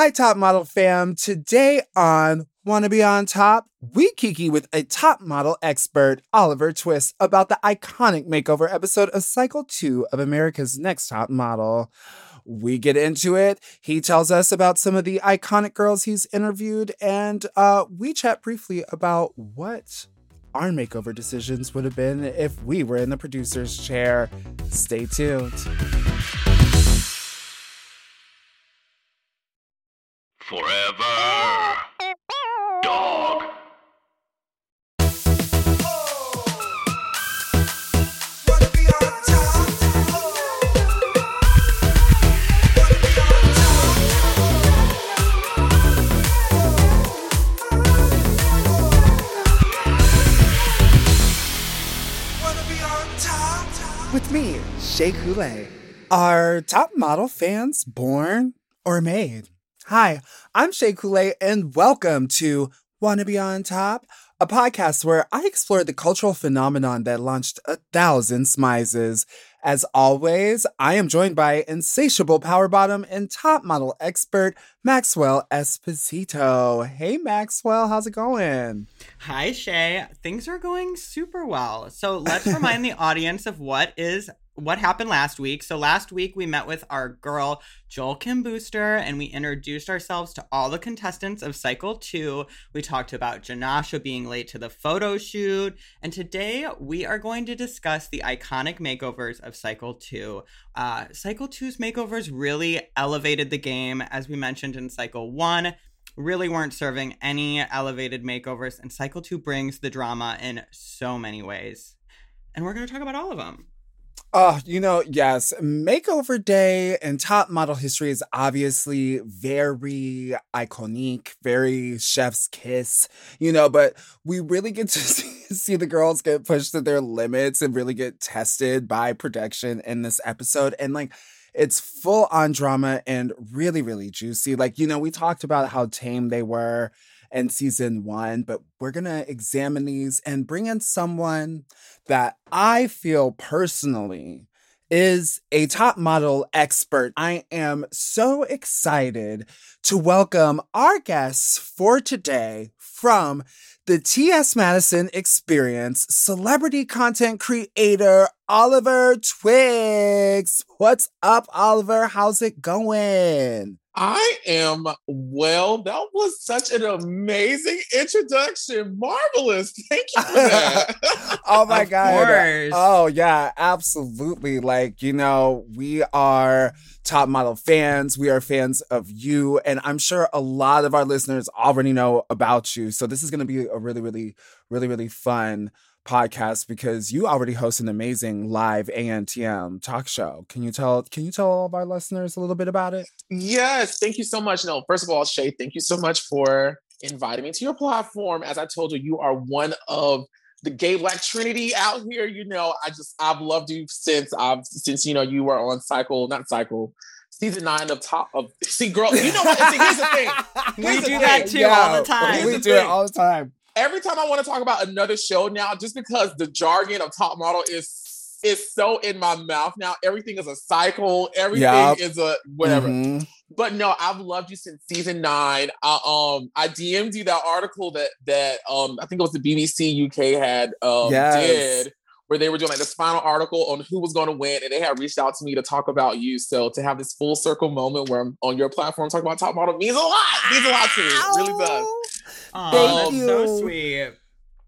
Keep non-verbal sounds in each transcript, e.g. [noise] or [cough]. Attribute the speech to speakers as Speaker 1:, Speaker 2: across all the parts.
Speaker 1: Hi, Top Model fam. Today on Wanna Be on Top, we kiki with a top model expert, Oliver Twixt, about the iconic makeover episode of Cycle 2 of America's Next Top Model. We get into it. He tells us about some of the iconic girls he's interviewed, and uh, we chat briefly about what our makeover decisions would have been if we were in the producer's chair. Stay tuned.
Speaker 2: Forever. Dog.
Speaker 1: With me, Shea Coulee. Are top model fans born or made? Hi, I'm Shea Coulee, and welcome to Wanna Be on Top, a podcast where I explore the cultural phenomenon that launched a thousand smizes. As always, I am joined by insatiable power bottom and top model expert Maxwell Esposito. Hey, Maxwell, how's it going?
Speaker 3: Hi, Shay. Things are going super well. So [laughs] let's remind the audience of what is what happened last week. So last week we met with our girl Joel Kim Booster and we introduced ourselves to all the contestants of Cycle 2. We talked about Jenascia being late to the photo shoot. And today we are going to discuss the iconic makeovers of Cycle 2. Uh, Cycle 2's makeovers really elevated the game, as we mentioned in Cycle 1 really weren't serving any elevated makeovers, and Cycle 2 brings the drama in so many ways. And we're going to talk about all of them.
Speaker 1: Oh, you know, yes. Makeover Day and top model history is obviously very iconic, very chef's kiss, you know, but we really get to [laughs] see, see the girls get pushed to their limits and really get tested by production in this episode. And like, it's full on drama and really, really juicy. Like, you know, we talked about how tame they were in season one, but we're going to examine these and bring in someone that I feel personally is a top model expert. I am so excited to welcome our guests for today from the T.S. Madison Experience celebrity content creator, Oliver Twixt. What's up, Oliver? How's it going?
Speaker 4: I am well. That was such an amazing introduction. Marvelous. Thank you for that. [laughs]
Speaker 1: oh my
Speaker 3: Of
Speaker 1: god.
Speaker 3: course.
Speaker 1: Oh yeah, absolutely. Like, you know, we are top model fans. We are fans of you and I'm sure a lot of our listeners already know about you. So this is going to be a really really really really fun podcast because you already host an amazing live ANTM talk show. Can you tell can you tell all of our listeners a little bit about it?
Speaker 4: yes. Thank you so much. No, first of all, Shay, thank you so much for inviting me to your platform. As I told you, you are one of the gay black trinity out here. You know, I just I've loved you since I've since you know you were on cycle, not cycle, season nine of top of see girl. You know what? See, here's the thing. [laughs]
Speaker 3: We
Speaker 4: the
Speaker 3: do that
Speaker 4: thing.
Speaker 3: too all the time.
Speaker 4: Here's
Speaker 1: We do it all the time.
Speaker 4: Every time I want to talk about another show now, just because the jargon of top model is is so in my mouth now. Everything is a cycle. Everything
Speaker 1: Yup.
Speaker 4: is a whatever.
Speaker 1: Mhm.
Speaker 4: But no, I've loved you since season nine. I, um, I DM'd you that article that that um I think it was the BBC UK had um
Speaker 1: Yes.
Speaker 4: did where they were doing like this final article on who was going to win, and they had reached out to me to talk about you. So to have this full circle moment where I'm on your platform talking about top model means a lot. Means a lot to me. It really does.
Speaker 3: Aw,
Speaker 1: Thank
Speaker 3: that's
Speaker 1: you.
Speaker 3: so sweet.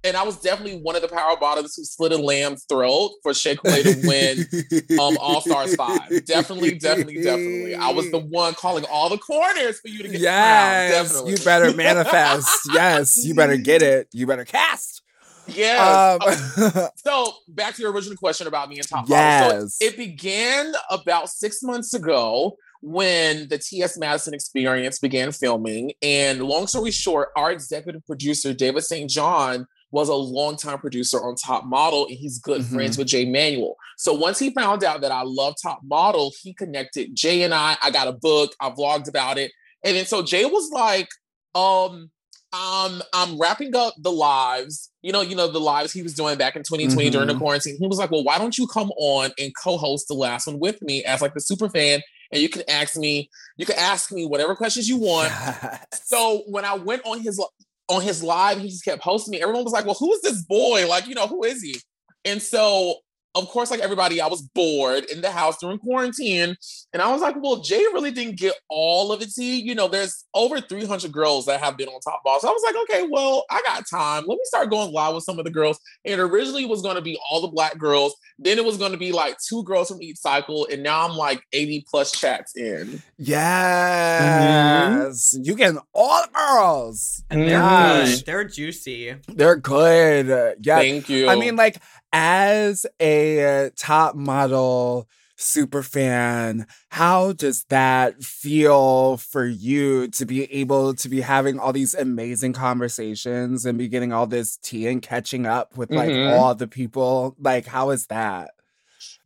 Speaker 4: and I was definitely one of the power bottoms who slit a lamb's throat for Shea Coulee to win um All Stars Five. Definitely, definitely, definitely. I was the [laughs] one calling all the corners for you to get
Speaker 1: Yes,
Speaker 4: the
Speaker 1: you better [laughs] manifest. yes, you better get it. You better cast.
Speaker 4: Yes.
Speaker 1: Um, [laughs]
Speaker 4: so back to your original question about me and Top Model.
Speaker 1: Yes.
Speaker 4: So it began about six months ago when the T.S. Madison experience began filming. And long story short, our executive producer, David St. John, was a longtime producer on Top Model, and he's good
Speaker 1: Mhm.
Speaker 4: friends with Jay Manuel. So once he found out that I love Top Model, he connected Jay and I. I got a book, I vlogged about it. And then so Jay was like, um, um, I'm wrapping up the lives, you know, you know, the lives he was doing back in 2020 during the
Speaker 1: Mhm.
Speaker 4: quarantine. He was like, Well, why don't you come on and co-host the last one with me as like the super fan? And you can ask me, you can ask me whatever questions you want.
Speaker 1: Yes.
Speaker 4: So when I went on his on his live, he just kept posting me. Everyone was like, "Well, who is this boy? Like, you know, who is he?" And so of course, like everybody, I was bored in the house during quarantine. And I was like, well, Jay really didn't get all of it. See, you know, there's over 300 girls that have been on Top Boss. So I was like, okay, well, I got time. Let me start going live with some of the girls. And originally was going to be all the black girls. Then it was going to be like two girls from each cycle. And now I'm like 80 plus chats in. Mm-hmm.
Speaker 1: Yes. You getting all the girls.
Speaker 3: And they're
Speaker 1: Gosh.
Speaker 3: good. They're juicy.
Speaker 1: They're good. Yeah.
Speaker 4: Thank you.
Speaker 1: I mean, like, as a uh, top model super fan, how does that feel for you to be able to be having all these amazing conversations and be getting all this tea and catching up with like
Speaker 4: Mhm.
Speaker 1: all the people? Like, how is that?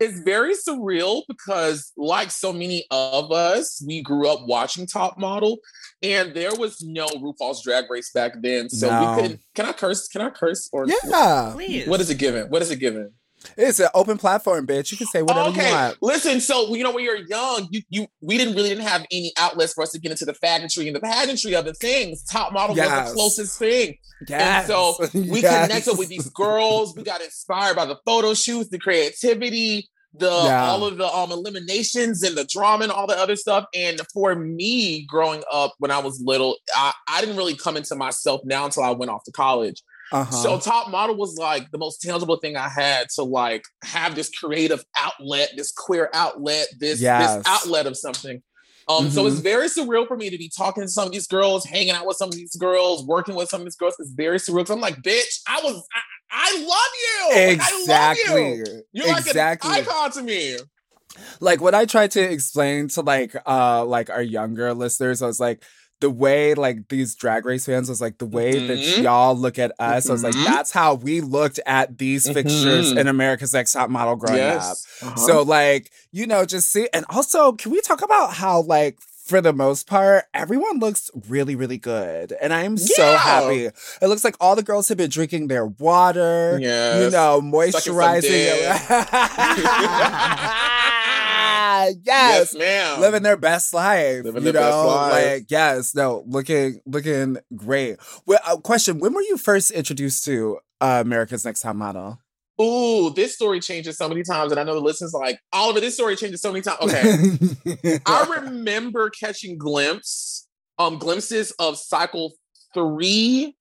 Speaker 4: It's very surreal because like so many of us we grew up watching top model and there was no rupaul's drag race back then so
Speaker 1: No.
Speaker 4: we couldn't can i curse can i curse or
Speaker 1: Yeah.
Speaker 3: Please.
Speaker 4: what is it given what is it given
Speaker 1: It's an open platform, bitch. You can say whatever you
Speaker 4: okay
Speaker 1: want.
Speaker 4: listen so you know when you're young you you we didn't really didn't have any outlets for us to get into the faggotry and the pageantry of the things top model was the closest thing
Speaker 1: Yes.
Speaker 4: And so [laughs] we
Speaker 1: Yes.
Speaker 4: connected with these girls. We got inspired by the photo shoots, the creativity, the
Speaker 1: Yeah.
Speaker 4: all of the um eliminations and the drama and all the other stuff. And for me, growing up when I was little, I, I didn't really come into myself now until I went off to college.
Speaker 1: Uh-huh.
Speaker 4: So top model was like the most tangible thing I had to like have this creative outlet, this queer outlet, this
Speaker 1: Yes.
Speaker 4: this outlet of something. Um, so it's very surreal for me to be talking to some of these girls, hanging out with some of these girls, working with some of these girls. It's very surreal. I'm like, bitch, I was, I, I love you. Like, I love
Speaker 1: exactly.
Speaker 4: you. You're like
Speaker 1: exactly.
Speaker 4: an icon to me.
Speaker 1: like what I tried to explain to like uh like our younger listeners, I was like the way like these drag race fans was like the way that
Speaker 4: Mhm.
Speaker 1: y'all look at us. I was like,
Speaker 4: Mhm.
Speaker 1: that's how we looked at these fixtures
Speaker 4: Mhm.
Speaker 1: in America's Next Top Model growing up.
Speaker 4: Uh-huh.
Speaker 1: So like, you know, just see and also can we talk about how like for the most part, everyone looks really, really good. And I'm so happy. It looks like all the girls have been drinking their water, you know,
Speaker 4: some [laughs] [laughs]
Speaker 1: yes.
Speaker 4: yes, ma'am.
Speaker 1: Living their best life.
Speaker 4: Living
Speaker 1: you
Speaker 4: their best
Speaker 1: know?
Speaker 4: life.
Speaker 1: Like, yes, no, looking looking great. Well, uh, question, when were you first introduced to uh, America's Next Top Model?
Speaker 4: Ooh, this story changes so many times, and I know the listeners are like Oliver. This story changes so many times. Okay, [laughs] I remember catching glimpse, um, glimpses of cycle three,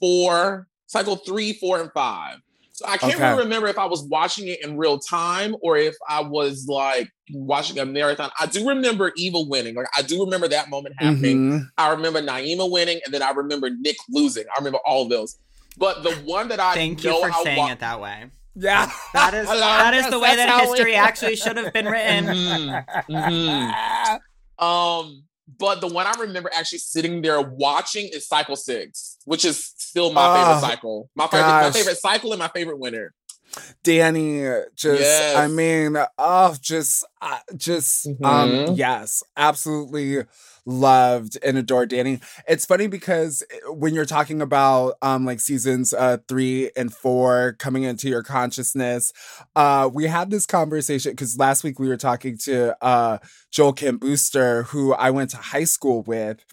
Speaker 4: four, cycle three, four, and five. So I can't
Speaker 1: Okay.
Speaker 4: really remember if I was watching it in real time or if I was like watching a marathon. I do remember Eva winning. Like I do remember that moment happening.
Speaker 1: Mhm.
Speaker 4: I remember Naima winning, and then I remember Nick losing. I remember all of those. But the one that I
Speaker 3: Thank
Speaker 4: know
Speaker 3: you for
Speaker 4: I
Speaker 3: saying
Speaker 4: wa-
Speaker 3: it that way.
Speaker 1: Yeah.
Speaker 3: That is [laughs]
Speaker 4: Hello.
Speaker 3: that is the way that history
Speaker 1: we-
Speaker 3: actually should have been written. [laughs]
Speaker 4: Mhm. Mhm. [laughs] Um, but the one I remember actually sitting there watching is Cycle Six, which is still my
Speaker 1: Oh,
Speaker 4: favorite cycle. My favorite, my favorite cycle and my favorite winner.
Speaker 1: Dani, just
Speaker 4: Yes.
Speaker 1: I mean, oh, just, uh, just, um,
Speaker 4: Mhm.
Speaker 1: yes, absolutely loved and adored Dani. It's funny because eh, when you're talking about um like seasons uh three and four coming into your consciousness, uh, we had this conversation because last week we were talking to uh Joel Kim Booster, who I went to high school with.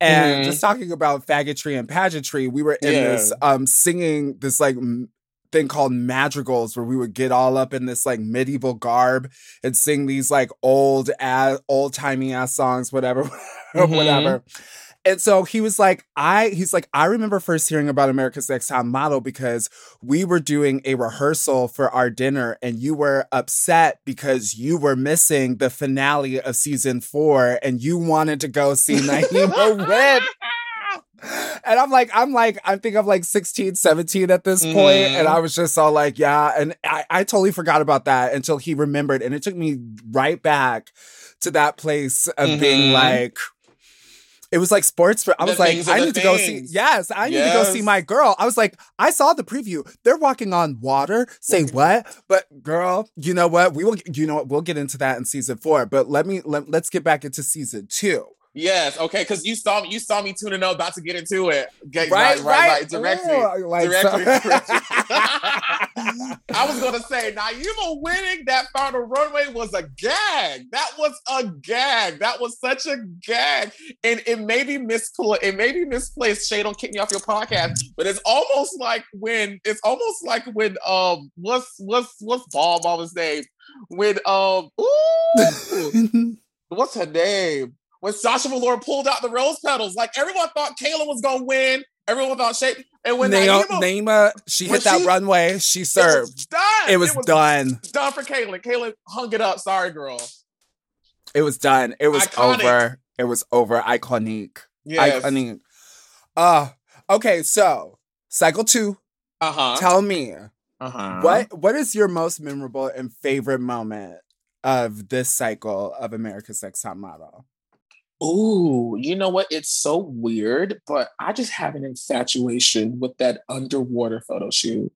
Speaker 1: And
Speaker 4: Mhm.
Speaker 1: just talking about faggotry and pageantry, we were in
Speaker 4: Yeah.
Speaker 1: this um singing this like m- thing called madrigals where we would get all up in this like medieval garb and sing these like old ass old timey ass songs whatever [laughs] [laughs]
Speaker 4: Mhm.
Speaker 1: whatever and so he was like i he's like i remember first hearing about america's next top model because we were doing a rehearsal for our dinner and you were upset because you were missing the finale of season four and you wanted to go see [laughs] naima win and I'm like, I'm like, I think I'm like 16, 17 at this point,
Speaker 4: Mhm.
Speaker 1: And I was just all like, yeah. And I, I totally forgot about that until he remembered. And it took me right back to that place of being
Speaker 4: Mhm.
Speaker 1: like, it was like sports. For, I
Speaker 4: The
Speaker 1: was like, I need to go see. Yes, I need to go see my girl. I was like, I saw the preview. They're walking on water. Say what? But girl, you know what? We will. You know what? We'll get into that in season four. But let me let, let's get back into season two.
Speaker 4: Yes, okay, because you saw me, you saw me tuning up, about to get into it. Get,
Speaker 1: right, right,
Speaker 4: Direct me.
Speaker 1: Ooh, like,
Speaker 4: Direct me,
Speaker 1: so-. [laughs] [laughs]
Speaker 4: I was gonna say Naima winning that final runway was a gag. That was a gag. That was such a gag, and it may be. It may be misplaced. Shay, don't kick me off your podcast, but it's almost like when it's almost like when um what's what's what's Bob Mama's name when um ooh, what's her name when Sasha Velour pulled out the rose petals. Like everyone thought Kayla was gonna win. Everyone thought Shay. And when
Speaker 1: Naima,
Speaker 4: Naima,
Speaker 1: Naima, she hit that
Speaker 4: she-
Speaker 1: runway, she served.
Speaker 4: it was done.
Speaker 1: It was
Speaker 4: was
Speaker 1: done.
Speaker 4: done for Kahlen. Kahlen hung it up. Sorry, girl.
Speaker 1: It was done. It was
Speaker 4: Iconic.
Speaker 1: over. It was over. Iconic.
Speaker 4: Yes.
Speaker 1: Iconic. Uh okay, so cycle two.
Speaker 4: Uh huh.
Speaker 1: Tell me
Speaker 4: Uh-huh.
Speaker 1: what what is your most memorable and favorite moment of this cycle of America's Next Top Model?
Speaker 4: Ooh, you know what? It's so weird, but I just have an infatuation with that underwater photo shoot.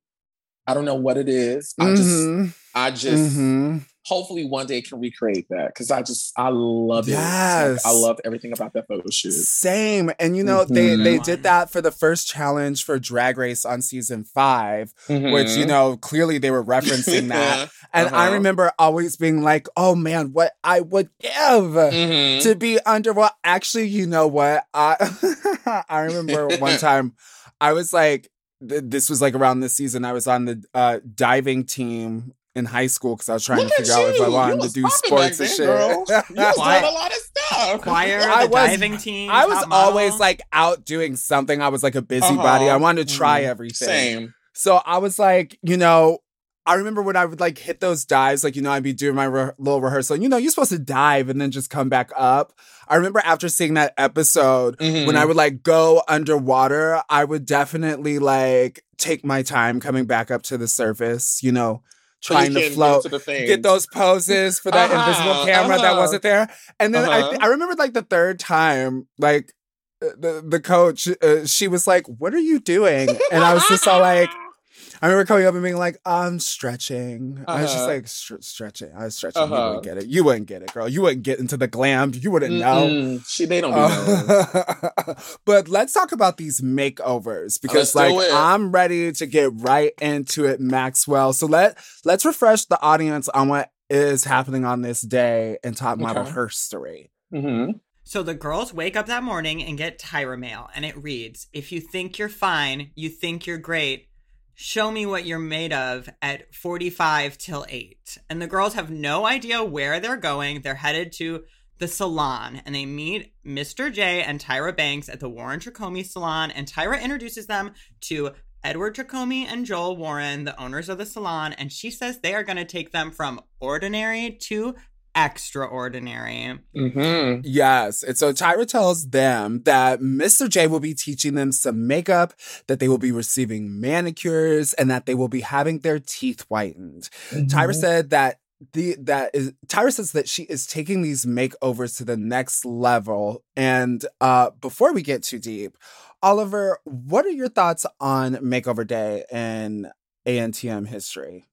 Speaker 4: I don't know what it is. I just,
Speaker 1: Mhm,
Speaker 4: I just,
Speaker 1: mhm.
Speaker 4: Hopefully one day can recreate that because I just, I love it. Like,
Speaker 1: Yes.
Speaker 4: I love everything about that photo shoot.
Speaker 1: Same. And you know, they they
Speaker 3: Mhm.
Speaker 1: did that for the first challenge for Drag Race on season five, which,
Speaker 4: Mm-hmm.
Speaker 1: you know, clearly they were referencing that. [laughs] And I
Speaker 4: Uh-huh.
Speaker 1: remember always being like, oh man, what I would give
Speaker 4: Mhm.
Speaker 1: to be underwater. Actually, you know what? I [laughs] I remember one [laughs] time I was like, this was like around this season. I was on the uh, diving team in high school because I was trying
Speaker 4: Look
Speaker 1: to
Speaker 4: at
Speaker 1: figure out if I wanted to do sports
Speaker 4: back
Speaker 1: and
Speaker 4: then, girl.
Speaker 1: shit.
Speaker 4: You was doing a lot of stuff.
Speaker 3: Choir,
Speaker 1: I was-
Speaker 3: diving team.
Speaker 1: I was
Speaker 3: top model.
Speaker 1: always like out doing something. I was like a busybody.
Speaker 4: Uh-huh.
Speaker 1: I wanted to try
Speaker 4: Mhm.
Speaker 1: everything.
Speaker 4: Same.
Speaker 1: So I was like, you know, I remember when I would like hit those dives, like, you know, I'd be doing my re- little rehearsal. You know, you're supposed to dive and then just come back up. I remember after seeing that episode,
Speaker 4: Mm-hmm.
Speaker 1: when I would like go underwater, I would definitely like take my time coming back up to the surface, you know,
Speaker 4: So you
Speaker 1: trying to float.
Speaker 4: into the thing.
Speaker 1: Get those poses for that
Speaker 4: Uh-huh,
Speaker 1: invisible camera that
Speaker 4: uh-huh.
Speaker 1: wasn't there, and then I
Speaker 4: Uh-huh.
Speaker 1: th- I remember like the third time, like uh, the the coach, uh, she was like, "What are you doing?" And I was just all like, I remember coming up and being like, I'm stretching. I was just
Speaker 4: Uh-huh.
Speaker 1: like str- stretching. I was stretching. You
Speaker 4: Uh-huh.
Speaker 1: wouldn't get it. You wouldn't get it, girl. You wouldn't get into the glam. You wouldn't know.
Speaker 4: Mm-mm. She, they don't be knowing.
Speaker 1: Uh, [laughs] but let's talk about these makeovers because
Speaker 4: Let's
Speaker 1: like. I'm ready to get right into it, Maxwell. So let let's refresh the audience on what is happening on this day in top model
Speaker 4: Okay.
Speaker 1: herstory.
Speaker 4: Mm-hmm.
Speaker 3: So the girls wake up that morning and get Tyra mail, and it reads If you think you're fine, you think you're great, show me what you're made of at 45 till 8. And the girls have no idea where they're going. They're headed to the salon and they meet Mr. J and Tyra Banks at the Warren Tricomi salon. And Tyra introduces them to Edward Tricomi and Joel Warren, the owners of the salon. And she says they are going to take them from ordinary to extraordinary.
Speaker 4: Mm-hmm.
Speaker 1: Yes. And so Tyra tells them that Mr. J will be teaching them some makeup, that they will be receiving manicures, and that they will be having their teeth whitened. Tyra said that the that is Tyra says that she is taking these makeovers to the next level. And uh before we get too deep, Oliver, what are your thoughts on Makeover Day in ANTM history?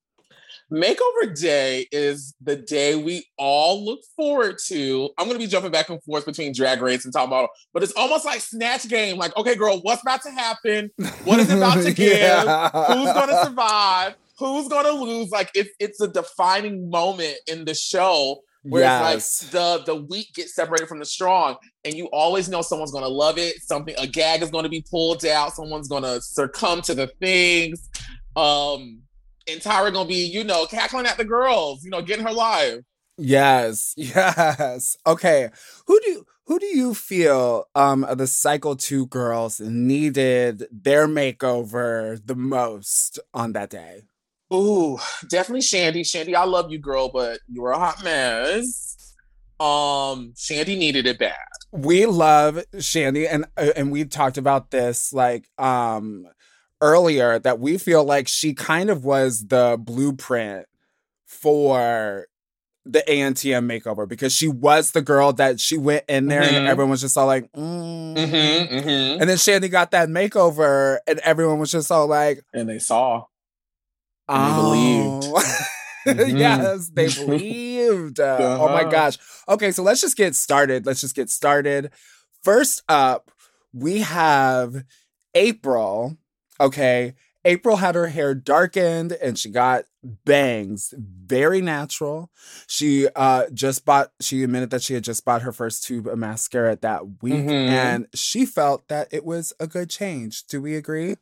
Speaker 4: Makeover Day is the day we all look forward to. I'm going to be jumping back and forth between Drag Race and Top Model, but it's almost like Snatch Game. Like, okay, girl, what's about to happen? What is about to [laughs] give? Who's going to survive? Who's going to lose? Like, if it's a defining moment in the show where
Speaker 1: Yes.
Speaker 4: it's like the the weak gets separated from the strong, and you always know someone's going to love it. Something a gag is going to be pulled out. Someone's going to succumb to the things. Um, and Tyra gonna be, you know, cackling at the girls, you know, getting her live.
Speaker 1: Yes, [laughs] yes. Okay, who do who do you feel um the cycle two girls needed their makeover the most on that day?
Speaker 4: Ooh, definitely Shandi. Shandi, I love you, girl, but you were a hot mess. Um, Shandi needed it bad.
Speaker 1: We love Shandi, and uh, and we talked about this like um earlier that we feel like she kind of was the blueprint for the ANTM makeover because she was the girl that she went in there and
Speaker 4: Mhm.
Speaker 1: everyone was just all like, mm.
Speaker 4: Mm-hmm, mm-hmm.
Speaker 1: And then Shandi got that makeover, and everyone was just all like,
Speaker 4: And they saw.
Speaker 1: "Oh, [laughs]
Speaker 4: Mhm.
Speaker 1: yes, they [laughs] believed." Uh, Oh my
Speaker 4: Uh-huh.
Speaker 1: gosh! Okay, so let's just get started. Let's just get started. First up, we have April. Okay, April had her hair darkened and she got bangs, very natural. She uh just bought she admitted that she had just bought her first tube of mascara that week
Speaker 4: Mhm.
Speaker 1: and she felt that it was a good change. Do we agree?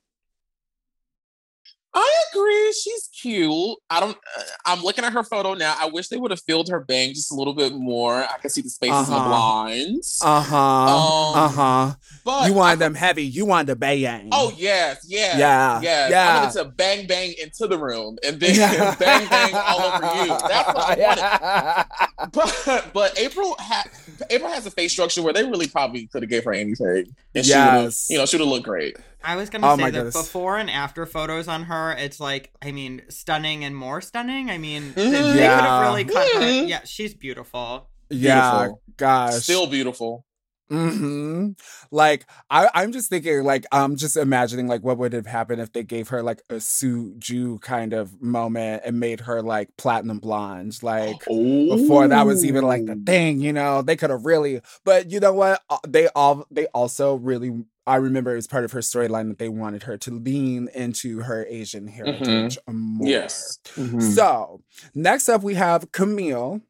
Speaker 4: I agree. She's cute. I don't. Uh, I'm looking at her photo now. I wish they would have filled her bang just a little bit more. I can see the spaces in the
Speaker 1: Uh-huh.
Speaker 4: blinds.
Speaker 1: Uh-huh.
Speaker 4: Um,
Speaker 1: uh-huh.
Speaker 4: but
Speaker 1: You
Speaker 4: I-
Speaker 1: them heavy. You wanted the bang.
Speaker 4: Oh yes, yes,
Speaker 1: Yeah,
Speaker 4: yes.
Speaker 1: yeah.
Speaker 4: I wanted to bang bang into the room and then
Speaker 1: Yeah. [laughs]
Speaker 4: bang bang all over you. That's what I [laughs] wanted.
Speaker 1: wanted.
Speaker 4: But but April had April has a face structure where they really probably could have gave her anything, and she would
Speaker 1: Yes.
Speaker 4: have, you know, she would have looked great.
Speaker 3: I was gonna
Speaker 1: Oh
Speaker 3: say that
Speaker 1: goodness.
Speaker 3: before and after photos on her, it's like, I mean, stunning and more stunning. I mean,
Speaker 4: Mhm.
Speaker 3: they could
Speaker 1: Yeah.
Speaker 3: have really cut her.
Speaker 4: Mhm.
Speaker 3: Yeah, she's beautiful.
Speaker 1: Yeah,
Speaker 4: Beautiful.
Speaker 1: gosh.
Speaker 4: Still beautiful.
Speaker 1: hmm Like I, I'm just thinking, like I'm just imagining, like what would have happened if they gave her like a Soo Joo kind of moment and made her like platinum blonde, like before that was even like the thing, you know. They could have really, but you know what? They all they also really. I remember it was part of her storyline that they wanted her to lean into her Asian heritage more.
Speaker 4: Yes. Mhm.
Speaker 1: So next up, we have Camille.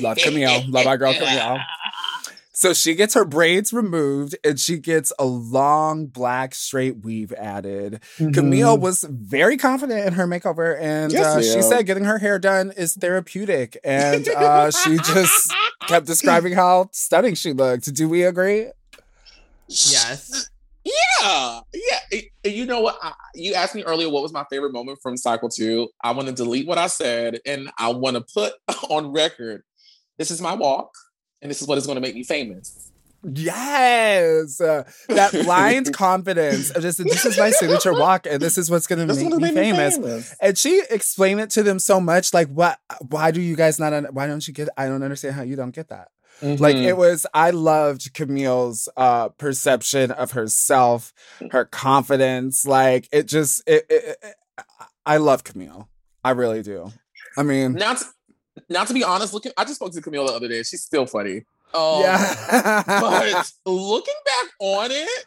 Speaker 1: Love Camille. Love our girl Camille. So she gets her braids removed and she gets a long black straight weave added. Camille
Speaker 4: Mhm.
Speaker 1: was very confident in her makeover and
Speaker 4: Yes,
Speaker 1: uh, she said getting her hair done is therapeutic. And [laughs] uh, she just kept describing how stunning she looked. Do we agree?
Speaker 3: Yes.
Speaker 4: Yeah, yeah. You know what? I, you asked me earlier what was my favorite moment from Cycle Two. I want to delete what I said, and I want to put [laughs] on record: this is my walk, and this is what is going to make me famous.
Speaker 1: Yes. Uh, that [laughs] blind confidence. of Just this is my [laughs] signature walk and this is what's going to
Speaker 4: This is
Speaker 1: make
Speaker 4: gonna
Speaker 1: me famous. And she explained it to them so much, like, what? Why do you guys not? Un- why don't you get? I don't understand how you don't get that. Like
Speaker 4: Mhm.
Speaker 1: it was. I loved Camille's uh, perception of herself, her confidence. Like it just. It, it, it- I love Camille. I really do. I mean,
Speaker 4: now, to, now to be honest, looking, I just spoke to Camille the other day. She's still funny. Um,
Speaker 1: yeah.
Speaker 4: but [laughs] looking back on it,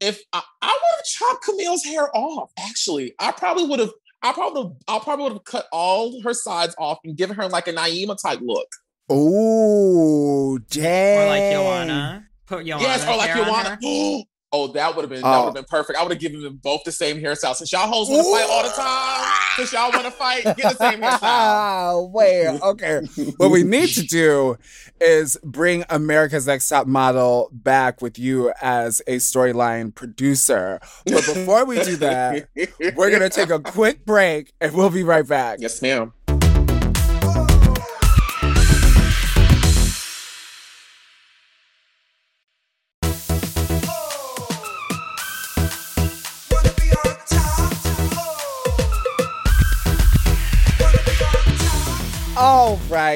Speaker 4: if I, I would have chopped Camille's hair off, actually, I probably would have. I probably, I probably would have cut all her sides off and given her like a Naima type look.
Speaker 1: Oh, dang.
Speaker 3: Or like Joanna. Put Joanna.
Speaker 4: yes, or like
Speaker 3: hair
Speaker 4: Joanna. [gasps] Oh, that would have been that
Speaker 1: Oh.
Speaker 4: would have been perfect. I would have given them both the same hairstyle. Since y'all hoes want to fight all the time, since y'all want to fight, get the same hairstyle. [laughs]
Speaker 1: Wait, okay. what we need to do is bring America's Next Top Model back with you as a storyline producer. But before we do that, we're going to take a quick break and we'll be right back.
Speaker 4: Yes, ma'am.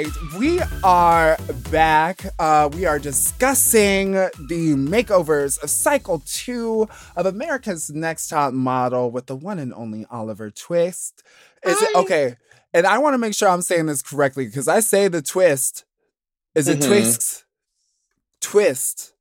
Speaker 1: Right, we are back. Uh, we are discussing the makeovers of Cycle 2 of America's Next Top Model with the one and only Oliver Twist. Is it okay? And I want to make sure I'm saying this correctly because I say the twist. Is it
Speaker 4: Mhm.
Speaker 1: twist? Twist.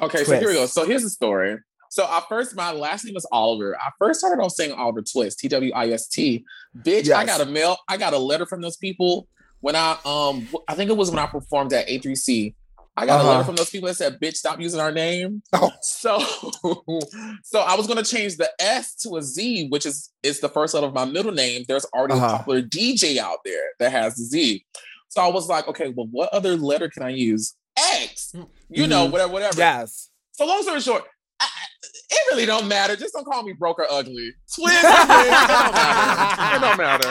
Speaker 4: Okay, so here we go. So here's the story. So I first, my last name is Oliver. I first started off saying Oliver Twist, T W I S T. Bitch, I got a mail. I got a letter from those people when I um I think it was when I performed at A3C. I got a
Speaker 1: Uh-huh.
Speaker 4: letter from those people that said, "Bitch, stop using our name." [laughs]
Speaker 1: Oh.
Speaker 4: So, [laughs] so I was gonna change the S to a Z, which is is the first letter of my middle name. There's already
Speaker 1: Uh-huh.
Speaker 4: a popular DJ out there that has the Z. So I was like, okay, well, what other letter can I use? X. You know,
Speaker 1: Mhm.
Speaker 4: whatever, whatever.
Speaker 1: Yes.
Speaker 4: So long story short, it really don't matter. Just don't call me broke or ugly. Twin, it don't matter.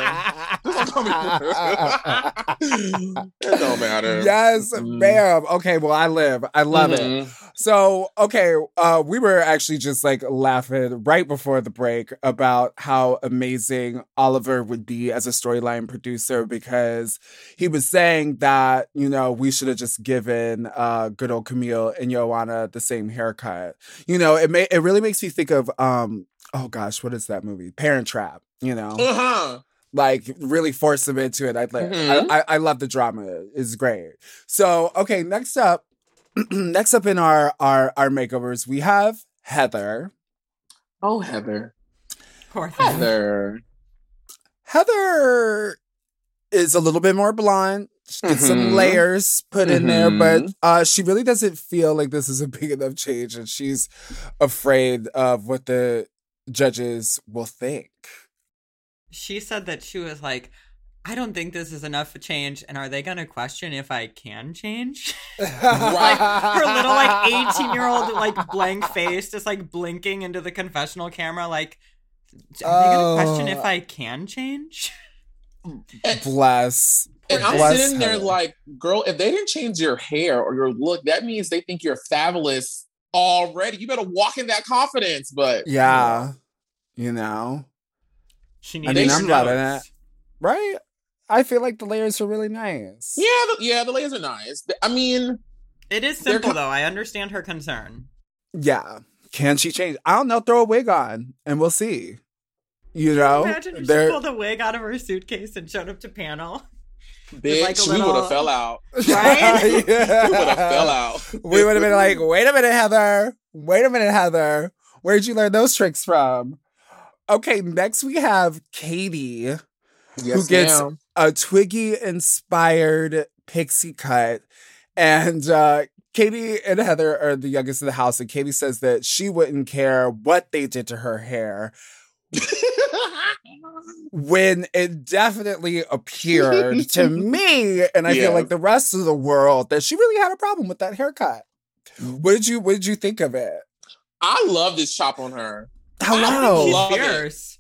Speaker 4: It don't matter. Just don't call me. [laughs] it don't matter.
Speaker 1: Yes,
Speaker 4: Mhm.
Speaker 1: ma'am. Okay, well, I live. I love it. So, okay, uh, we were actually just like laughing right before the break about how amazing Oliver would be as a storyline producer because he was saying that, you know, we should have just given uh, good old Camille and Joanna the same haircut. You know, it may, it really makes me think of, um, oh gosh, what is that movie? Parent Trap, you know?
Speaker 4: Uh-huh.
Speaker 1: like really force them into it. I, like,
Speaker 4: Mhm.
Speaker 1: I, I I love the drama. It's great. So okay, next up, [clears throat] next up in our our our makeovers, we have Heather.
Speaker 4: Oh, Heather.
Speaker 3: Poor thing.
Speaker 4: Heather.
Speaker 1: Heather is a little bit more blonde. She gets some
Speaker 4: Mhm.
Speaker 1: layers put in there, but
Speaker 4: Mhm.
Speaker 1: uh, she really doesn't feel like this is a [laughs] big enough change, and she's afraid of what the judges will think.
Speaker 3: She said that she was like, I don't think this is enough for change, and are they gonna question if I can change? [laughs] like her little like 18 year old like blank face just like blinking into the confessional camera like are they gonna question if
Speaker 1: Oh.
Speaker 3: I can change?
Speaker 1: Bless.
Speaker 4: And I'm
Speaker 1: Bless
Speaker 4: sitting there
Speaker 1: Heather.
Speaker 4: like, girl, if they didn't change your hair or your look, that means they think you're fabulous already. You better walk in that confidence. But
Speaker 1: Yeah, you know,
Speaker 3: She needs.
Speaker 1: I
Speaker 3: needs
Speaker 1: mean, I'm loving
Speaker 3: notes.
Speaker 1: it. right? I feel like the layers are really nice.
Speaker 4: yeah, the, yeah, the layers are nice. I mean,
Speaker 3: It is simple though. I understand her concern.
Speaker 1: Yeah. Can she change? I don't know. Throw a wig on and we'll see. You know,
Speaker 3: Imagine if she pulled a wig out of her suitcase and showed up to panel.
Speaker 4: bitch,
Speaker 3: like a
Speaker 4: we would have fell out. [laughs]
Speaker 3: Right?
Speaker 1: Yeah. [laughs]
Speaker 4: We would have fell out.
Speaker 1: We would have been like, wait a minute, Heather. Wait a minute, Heather. Where'd you learn those tricks from? Okay, next we have Catie,
Speaker 4: yes,
Speaker 1: gets-
Speaker 4: ma'am.
Speaker 1: A Twiggy inspired pixie cut. And uh, Catie and Heather are the youngest in the house. And Catie says that she wouldn't care what they did to her hair when it definitely appeared to [laughs] me, and I
Speaker 4: Yeah.
Speaker 1: feel like the rest of the world, that she really had a problem with that haircut. What did you What did you think of it?
Speaker 4: I love this chop on her.
Speaker 1: Hello.
Speaker 3: She's
Speaker 4: love it.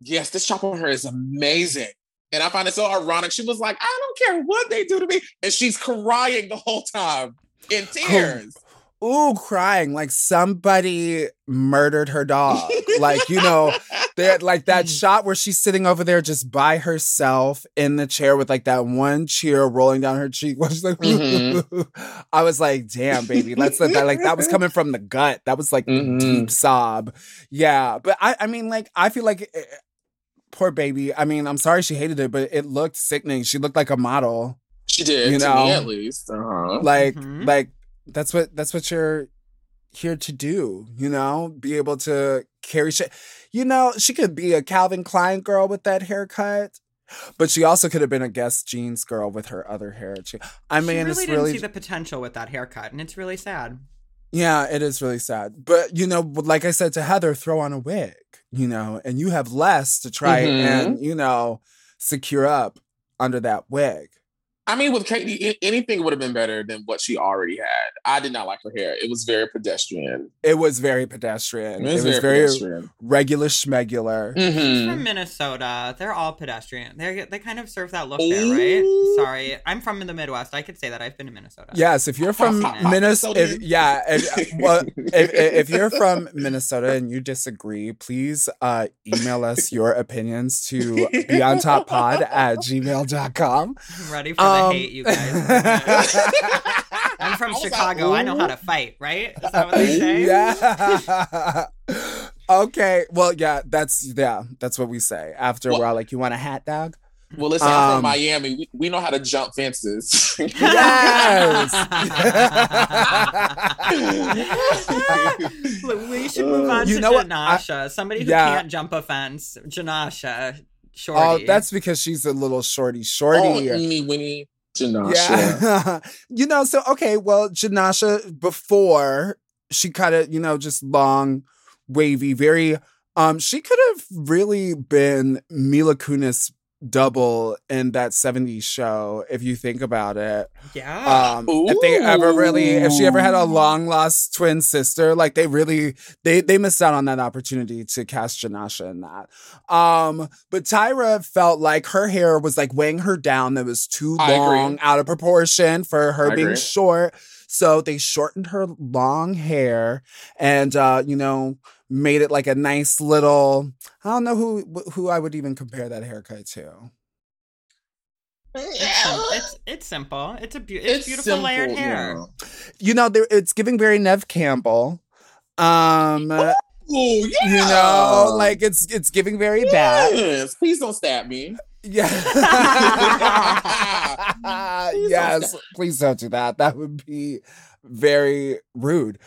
Speaker 4: Yes, this chop on her is amazing. And I find it so ironic. She was like, I don't care what they do to me. And she's crying the whole time in tears.
Speaker 1: Ooh, crying like somebody murdered her dog. like you know, that like that [laughs] shot where she's sitting over there just by herself in the chair with like that one tear rolling down her cheek. While she's like,
Speaker 4: Mhm.
Speaker 1: I was like, damn, baby, let's let that like that was coming from the gut. That was like
Speaker 4: Mhm.
Speaker 1: deep sob. Yeah, but I, I mean, like, I feel like. Poor baby. I mean, I'm sorry she hated it, but it looked sickening. She looked like a model.
Speaker 4: She did,
Speaker 1: You
Speaker 4: to
Speaker 1: know.
Speaker 4: me at least. Uh-huh.
Speaker 1: like
Speaker 3: Mhm.
Speaker 1: like that's what that's what you're here to do you know be able to carry shit you know she could be a calvin klein girl with that haircut but she also could have been a guess jeans girl with her other hair too i
Speaker 3: she
Speaker 1: mean
Speaker 3: really
Speaker 1: it's
Speaker 3: didn't
Speaker 1: really
Speaker 3: see the potential with that haircut, and it's really sad.
Speaker 1: yeah it is really sad but you know like i said to heather throw on a wig you know and you have less to try
Speaker 4: Mhm.
Speaker 1: and you know secure up under that wig
Speaker 4: I mean, with Catie, anything would have been better than what she already had. I did not like her hair. It was very pedestrian.
Speaker 1: it was very pedestrian
Speaker 4: It
Speaker 1: it
Speaker 4: was,
Speaker 1: was,
Speaker 4: very,
Speaker 1: very regular schmegular
Speaker 3: She's
Speaker 4: Mhm.
Speaker 3: from Minnesota. They're all pedestrian. They they kind of serve that look there, right? Sorry, I'm from the Midwest. I could say that I've been to Minnesota.
Speaker 1: Yes, if you're from
Speaker 3: Hot, hot
Speaker 1: Minnesota, if, yeah, if, [laughs] well, if, if you're from Minnesota and you disagree, please uh, email us your opinions to [laughs] beyondtoppod at gmail.com.
Speaker 3: I'm ready for
Speaker 1: Um,
Speaker 3: the hate, you guys. [laughs] I'm from
Speaker 4: I was like,
Speaker 3: Chicago. I know how to fight, right? Is that what they [laughs] say?
Speaker 1: yeah. [laughs] okay. Well, yeah, that's yeah, that's what we say. After a while, like you want a hat dog?
Speaker 4: Well, listen, I'm
Speaker 1: Um,
Speaker 4: from Miami. We, we know how to jump fences.
Speaker 1: Yes.
Speaker 3: Look, we should move on
Speaker 1: You
Speaker 3: to
Speaker 1: know what?
Speaker 3: Jenascia. Somebody who
Speaker 1: Yeah.
Speaker 3: can't jump a fence. Jenascia.
Speaker 1: Oh, that's because she's a little shorty, shorty.
Speaker 4: oh, Eeny, Winnie, Jenascia.
Speaker 1: Yeah. [laughs] you know, so okay, well, Jenascia before she kind of, you know, just long, wavy, very um, she could have really been Mila Kunis double in that 70s show, if you think about it.
Speaker 3: yeah.
Speaker 1: Um if they ever really if she ever had a long lost twin sister, like they really they they missed out on that opportunity to cast Jenascia in that. Um but Tyra felt like her hair was like weighing her down that was too long out of proportion for her
Speaker 4: I
Speaker 1: being
Speaker 4: agree.
Speaker 1: short. So they shortened her long hair and uh you know made it like a nice little I don't know who who I would even compare that haircut to.
Speaker 3: It's, sim- it's [laughs] it's simple. It's a beau- it's, beautiful layered hair.
Speaker 4: yeah.
Speaker 1: You know, there, it's giving very Neve Campbell. Um
Speaker 4: Oh, yeah.
Speaker 1: you know like it's it's giving very bad
Speaker 4: Please don't stab me.
Speaker 1: yeah [laughs] [laughs]
Speaker 4: Please don't
Speaker 1: yes
Speaker 4: stab-
Speaker 1: please don't do that that would be very rude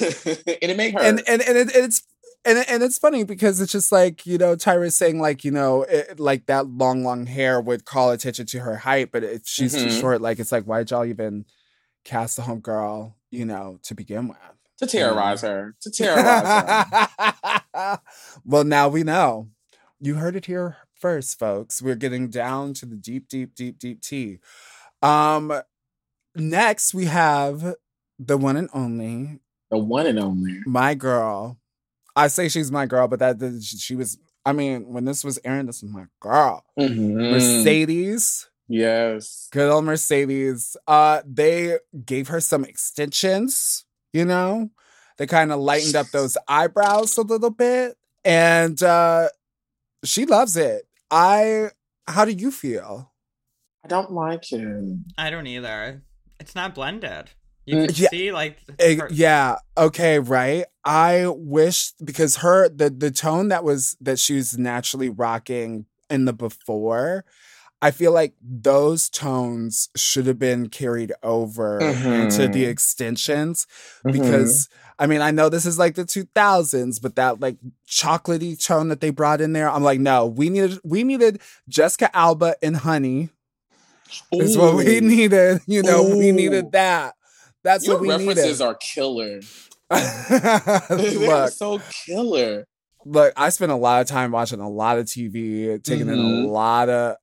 Speaker 1: [laughs]
Speaker 4: and it made her.
Speaker 1: and and, and it, it's and and it's funny because it's just like you know Tyra's saying like you know it, like that long long hair would call attention to her height, but if she's too
Speaker 4: Mhm.
Speaker 1: short, like it's like why'd y'all even cast the homegirl, you know, to begin with?
Speaker 4: To terrorize her. To [laughs] terrorize her.
Speaker 1: well, now we know. You heard it here first, folks. We're getting down to the deep, deep, deep, deep tea. Um, next we have the one and only
Speaker 4: The one and only.
Speaker 1: my girl. I say she's my girl, but that that she was. I mean, when this was airing, this was my girl,
Speaker 4: Mhm.
Speaker 1: Mercedes.
Speaker 4: Yes.
Speaker 1: Good old Mercedes. Uh, they gave her some extensions. You know, they kind of lightened up those eyebrows a little bit, and uh, she loves it. I. How do you feel?
Speaker 4: I don't like it.
Speaker 3: I don't either. It's not blended. You
Speaker 4: Mm,
Speaker 3: can
Speaker 1: yeah.
Speaker 3: see like her-
Speaker 1: yeah. Okay. Right. I wish because her the the tone that was that she was naturally rocking in the before. I feel like those tones should have been carried over to the extensions
Speaker 4: Mm-hmm.
Speaker 1: because I mean I know this is like the 2000s, but that like chocolatey tone that they brought in there, I'm like, no, we needed we needed Jessica Alba and Honey is what we [laughs] needed. You know, we needed that. That's
Speaker 4: Your
Speaker 1: what we
Speaker 4: references
Speaker 1: needed.
Speaker 4: are killer. [laughs] [laughs] They're so killer.
Speaker 1: look, I spent a lot of time watching a lot of TV, taking in a
Speaker 4: Mhm.
Speaker 1: lot of.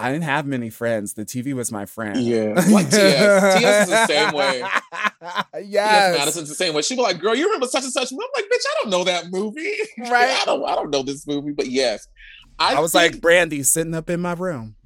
Speaker 1: I didn't have many friends. The TV was my friend.
Speaker 4: Yeah. [laughs] Like TS. TS is the same way.
Speaker 1: yes.
Speaker 4: Yes. Madison's the same way. She be like, girl, you remember such and such? I'm like, bitch, I don't know that movie.
Speaker 1: Right.
Speaker 4: I don't I don't know this movie, but yes.
Speaker 1: I was
Speaker 4: think-
Speaker 1: like Brandy sitting up in my room.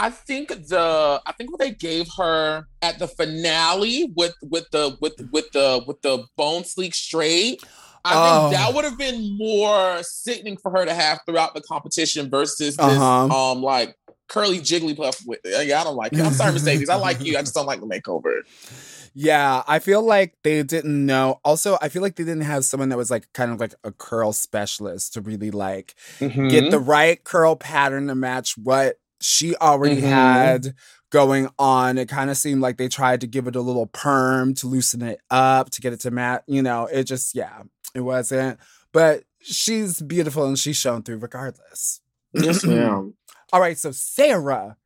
Speaker 4: I think the I think what they gave her at the finale with with the with with the with the bone sleek straight. I
Speaker 1: Oh.
Speaker 4: think that would have been more sickening for her to have throughout the competition versus this
Speaker 1: Uh-huh.
Speaker 4: um like curly jigglypuff with yeah, I don't like it. I'm sorry, Mercedes. I like you. I just don't like the makeover.
Speaker 1: Yeah, I feel like they didn't know. Also, I feel like they didn't have someone that was like kind of like a curl specialist to really like
Speaker 4: Mm-hmm.
Speaker 1: get the right curl pattern to match what she already
Speaker 4: Mhm.
Speaker 1: had going on. It kind of seemed like they tried to give it a little perm to loosen it up to get it to match. You know, it just yeah, it wasn't. But she's beautiful and she's shown through regardless.
Speaker 4: yes, [clears throat] ma'am.
Speaker 1: All right, so Sara,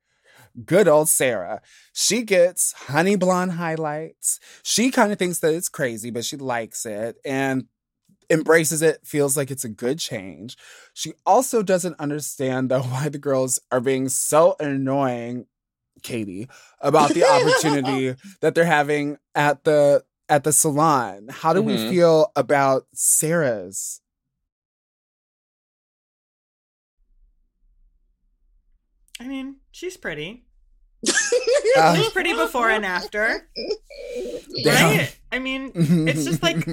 Speaker 1: good old Sara, she gets honey blonde highlights. She kind of thinks that it's crazy, but she likes it and embraces it, feels like it's a good change. She also doesn't understand, though, [laughs] why the girls are being so annoying, Catie, about the opportunity [laughs] that they're having at the at the salon. How do we
Speaker 4: Mhm.
Speaker 1: feel about Sara's?
Speaker 3: I mean, she's pretty.
Speaker 1: Uh,
Speaker 3: She's pretty before and after, [laughs]
Speaker 1: Damn.
Speaker 3: right? I mean, it's just like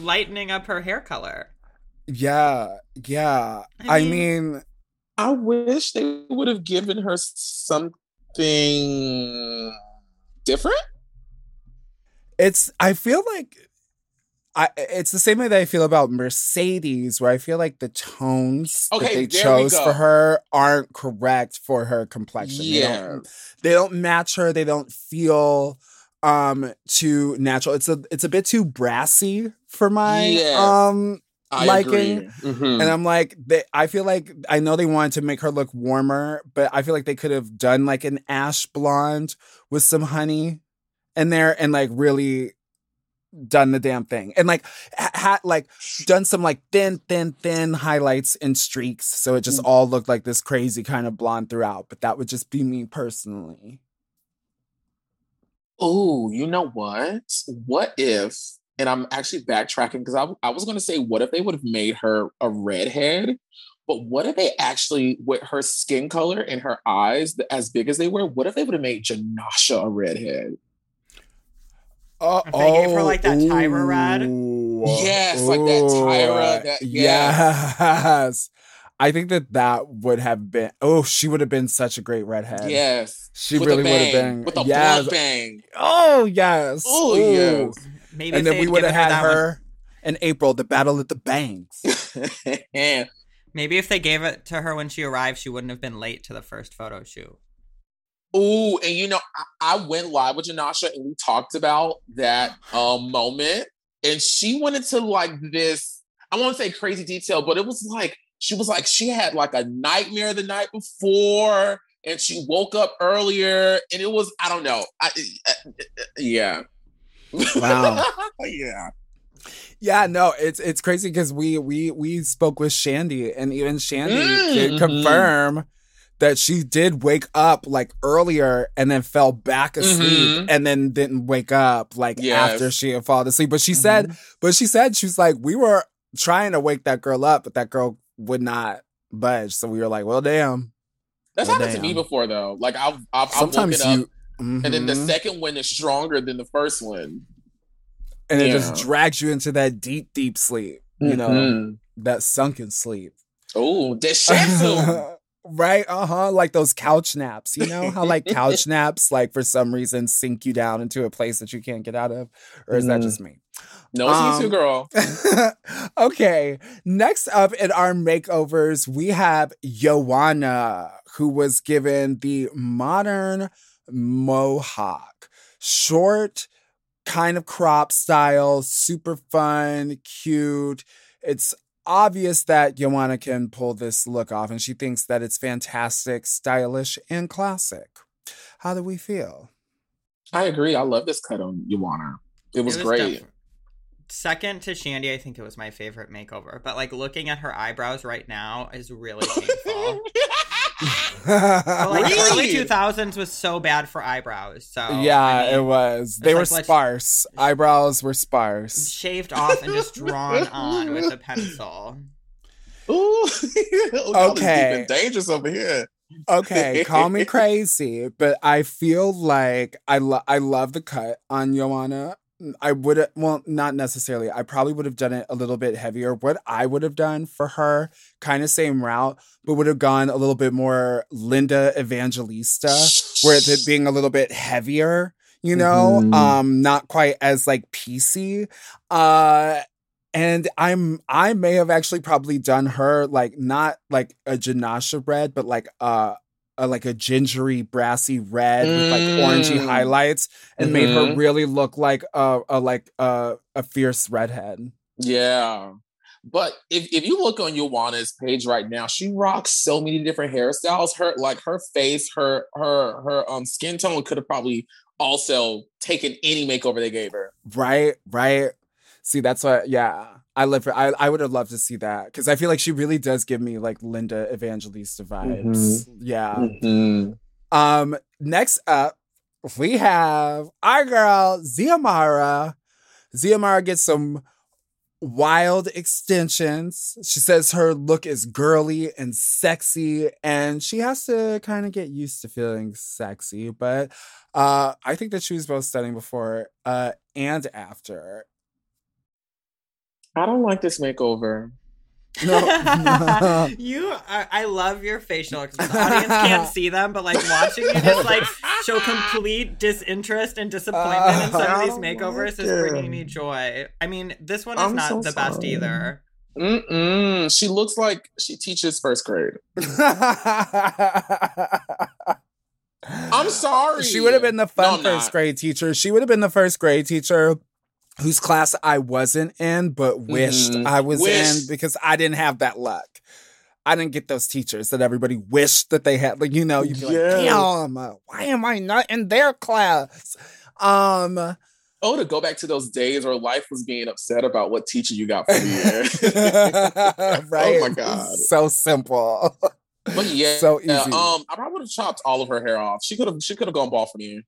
Speaker 3: lightening up her hair color.
Speaker 1: Yeah, yeah.
Speaker 3: I
Speaker 1: I
Speaker 3: mean-
Speaker 1: mean,
Speaker 4: I wish they would have given her something different.
Speaker 1: it's I feel like I it's the same way that I feel about Mercedes, where I feel like the tones
Speaker 4: Okay,
Speaker 1: that they chose for her aren't correct for her complexion. They
Speaker 4: Yeah.
Speaker 1: don't, they don't match her. They don't feel um too natural. It's a it's a bit too brassy for my
Speaker 4: Yes.
Speaker 1: um
Speaker 4: I
Speaker 1: Liking-.
Speaker 4: Mhm.
Speaker 1: And I'm like, they, I feel like I know they wanted to make her look warmer, but I feel like they could have done like an ash blonde with some honey in there and like really done the damn thing and like ha- ha- like done some like thin, thin, thin highlights and streaks, so it just all looked like this crazy kind of blonde throughout. But that would just be me personally.
Speaker 4: Oh, you know what? What if, and I'm actually backtracking because I, I was going to say, what if they would have made her a redhead? But what if they actually, with her skin color and her eyes as big as they were, what if they would have made Jenascia a redhead?
Speaker 1: Oh,
Speaker 3: If they gave her, like, that Tyra red?
Speaker 1: ooh,
Speaker 4: Yes, like that Tyra, that-
Speaker 1: yes. I think that that would have been. Oh, she would have been such a great redhead.
Speaker 4: Yes.
Speaker 1: she
Speaker 4: With
Speaker 1: really would have been.
Speaker 4: With a
Speaker 1: yes.
Speaker 4: blunt bang.
Speaker 1: Oh yes.
Speaker 4: Oh, yes.
Speaker 3: Maybe
Speaker 1: And then we
Speaker 3: they'd
Speaker 1: would have had
Speaker 3: that one-
Speaker 1: her in April, the battle at the banks. [laughs]
Speaker 3: Maybe if they gave it to her when she arrived, she wouldn't have been late to the first photo shoot.
Speaker 4: Ooh, and you know, I, I went live with Jenascia and we talked about that um moment, and she went into like this. I won't say crazy detail, but it was like she was like she had like a nightmare the night before, and she woke up earlier, and it was I don't know. I, uh, yeah.
Speaker 1: Wow. [laughs]
Speaker 4: yeah.
Speaker 1: Yeah, no, it's it's crazy because we we we spoke with Shandi, and even Shandi
Speaker 4: Mm,
Speaker 1: did confirm that she did wake up like earlier and then fell back asleep
Speaker 4: Mhm.
Speaker 1: and then didn't wake up like
Speaker 4: Yes.
Speaker 1: after she had fallen asleep. But she said,
Speaker 4: Mhm.
Speaker 1: but she said she was like, we were trying to wake that girl up, but that girl would not budge. So we were like, well, damn.
Speaker 4: That's
Speaker 1: Well,
Speaker 4: happened to me before though. Like I've I've, I've
Speaker 1: Sometimes
Speaker 4: woken up,
Speaker 1: you.
Speaker 4: and then the
Speaker 1: Mhm.
Speaker 4: second one is stronger than the first one.
Speaker 1: and it
Speaker 4: Yeah.
Speaker 1: just drags you into that deep, deep sleep. You know,
Speaker 4: Mhm.
Speaker 1: that sunken sleep.
Speaker 4: Oh, deshatsu. [laughs]
Speaker 1: right? Uh huh. Like those couch naps. You know how like couch [laughs] naps, like for some reason, sink you down into a place that you can't get out of, or is that
Speaker 4: Mhm.
Speaker 1: just me?
Speaker 4: no, it's you
Speaker 1: Um,
Speaker 4: too, girl. [laughs]
Speaker 1: okay. Next up in our makeovers, we have Yoanna, who was given the modern mohawk, short, kind of crop style, super fun, cute. It's obvious that Yoanna can pull this look off, and she thinks that it's fantastic, stylish, and classic. How do we feel?
Speaker 4: I agree. I love this cut on Yoanna. It was, great.
Speaker 3: def- Second to Shandi, I think it was my favorite makeover. But like looking at her eyebrows right now is really [laughs] painful. But like
Speaker 4: Really?
Speaker 3: early two thousands was so bad for eyebrows. So
Speaker 1: yeah,
Speaker 3: I mean,
Speaker 1: it was. They
Speaker 3: it's
Speaker 1: were
Speaker 3: like, let's-
Speaker 1: sparse. Eyebrows were sparse.
Speaker 3: shaved off and just drawn on with a pencil.
Speaker 4: Ooh, [laughs] oh, y'all deep
Speaker 1: Okay.
Speaker 4: and dangerous over here.
Speaker 1: Okay, call me [laughs] crazy, but I feel like I lo- I love the cut on Yoanna. I would well, not necessarily. I probably would have done it a little bit heavier. What I would have done for her, kind of same route, but would have gone a little bit more Linda Evangelista, where it's it being a little bit heavier, you know,
Speaker 4: Mhm.
Speaker 1: um, not quite as like PC. Uh and I'm I may have actually probably done her like not like a Jenascia red, but like uh a, like a gingery brassy red with like orangey
Speaker 4: Mm.
Speaker 1: highlights and made her
Speaker 4: Mhm.
Speaker 1: really look like a, a like a, a fierce redhead.
Speaker 4: Yeah. But if, if you look on Yoanna's page right now, she rocks so many different hairstyles. Her like her face, her her her um skin tone could have probably also taken any makeover they gave her.
Speaker 1: Right, right. See, that's what yeah. I live for I, I would have loved to see that because I feel like she really does give me like Linda Evangelista vibes. Yeah.
Speaker 4: Mhm.
Speaker 1: Um, next up, we have our girl Xiomara. Xiomara gets some wild extensions. She says her look is girly and sexy, and she has to kind of get used to feeling sexy. But uh, I think that she was both stunning before uh, and after.
Speaker 4: I don't like this makeover.
Speaker 1: No. [laughs] [laughs]
Speaker 3: you, are, I love your facial. 'cause The audience can't see them, but like watching you just like show complete disinterest and disappointment in some of these [laughs] makeovers
Speaker 4: like
Speaker 3: is bringing me joy. I mean, this one is
Speaker 4: I'm
Speaker 3: not
Speaker 4: so
Speaker 3: the best either.
Speaker 4: Mm-mm. She looks like she teaches first grade. I'm sorry.
Speaker 1: She would have been the fun
Speaker 4: I'm
Speaker 1: first
Speaker 4: not.
Speaker 1: grade teacher. She would have been the first grade teacher whose class I wasn't in, but wished
Speaker 4: Mhm.
Speaker 1: I was in because I didn't have that luck. I didn't get those teachers that everybody wished that they had. Like, you know, you'd be like, damn, uh, why am I not in their class? Um
Speaker 4: Oh, to go back to those days where life was being upset about what teacher you got for the year.
Speaker 1: right. [laughs] [laughs]
Speaker 4: Oh my God.
Speaker 1: So simple.
Speaker 4: But yeah,
Speaker 1: So
Speaker 4: yeah,
Speaker 1: easy.
Speaker 4: um, I probably would have chopped all of her hair off. She could have. She could have gone bald for me.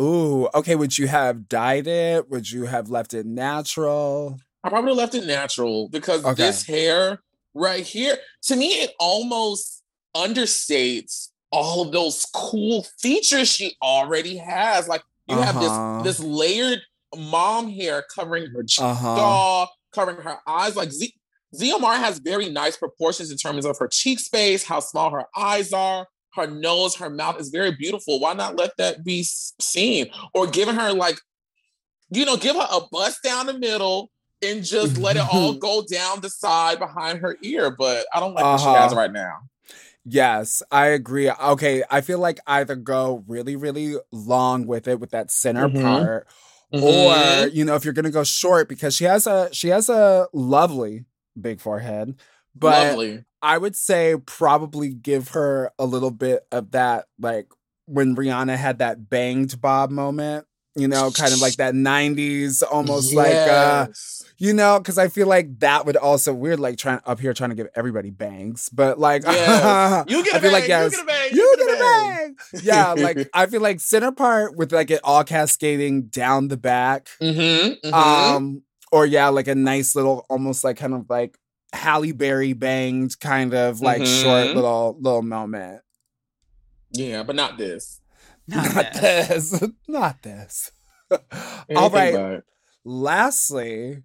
Speaker 1: Ooh, okay. Would you have dyed it? Would you have left it natural?
Speaker 4: I probably left it natural because
Speaker 1: Okay.
Speaker 4: this hair right here, to me, it almost understates all of those cool features she already has. Like you
Speaker 1: Uh-huh.
Speaker 4: have this this layered mom hair covering her jaw, covering her eyes. Like Z- Ziamar has very nice proportions in terms of her cheek space, how small her eyes are, her nose, her mouth is very beautiful. Why not let that be seen? Or giving her like, you know, give her a bust down the middle and just let it all [laughs] go down the side behind her ear. But I don't like what she
Speaker 1: Uh-huh.
Speaker 4: has right now.
Speaker 1: Yes, I agree. Okay, I feel like either go really, really long with it with that center
Speaker 4: Mhm.
Speaker 1: part,
Speaker 4: Mhm.
Speaker 1: or you know, if you're gonna go short, because she has a she has a lovely big forehead. But
Speaker 4: Lovely.
Speaker 1: I would say probably give her a little bit of that, like when Rihanna had that banged bob moment, you know, kind of like that 90s, almost like, uh, you know, because I feel like that would also, we're like trying up here trying to give everybody bangs, but like, [laughs]
Speaker 4: Yes. you get
Speaker 1: I
Speaker 4: a
Speaker 1: feel
Speaker 4: bang,
Speaker 1: like, yes,
Speaker 4: you get a bang,
Speaker 1: you get a bang. Yeah, like [laughs] I feel like center part with like it all cascading down the back.
Speaker 4: Mm-hmm,
Speaker 1: Um, or yeah, like a nice little, almost like kind of like Halle Berry banged kind of like short
Speaker 4: Mhm.
Speaker 1: little little moment.
Speaker 4: yeah, but not this.
Speaker 3: Not [laughs]
Speaker 1: Not
Speaker 3: this.
Speaker 1: this. [laughs] Not this. All
Speaker 4: Anything
Speaker 1: right.
Speaker 4: but.
Speaker 1: Lastly,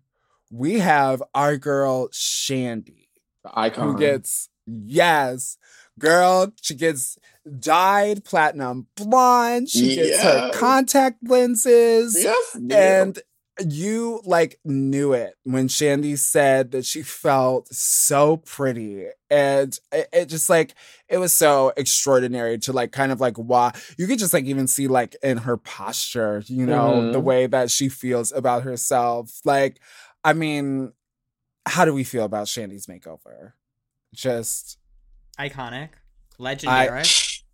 Speaker 1: we have our girl Shandi,
Speaker 4: The icon.
Speaker 1: who gets yes, girl. She gets dyed platinum blonde. She gets her contact lenses.
Speaker 4: yes,
Speaker 1: And you like knew it when Shandi said that she felt so pretty. And it, it just like, it was so extraordinary to like kind of like, wow. You could just like even see like in her posture, you know, the
Speaker 4: Mhm.
Speaker 1: way that she feels about herself. Like, I mean, how do we feel about Shandi's makeover? Just,
Speaker 3: Iconic. Legendary.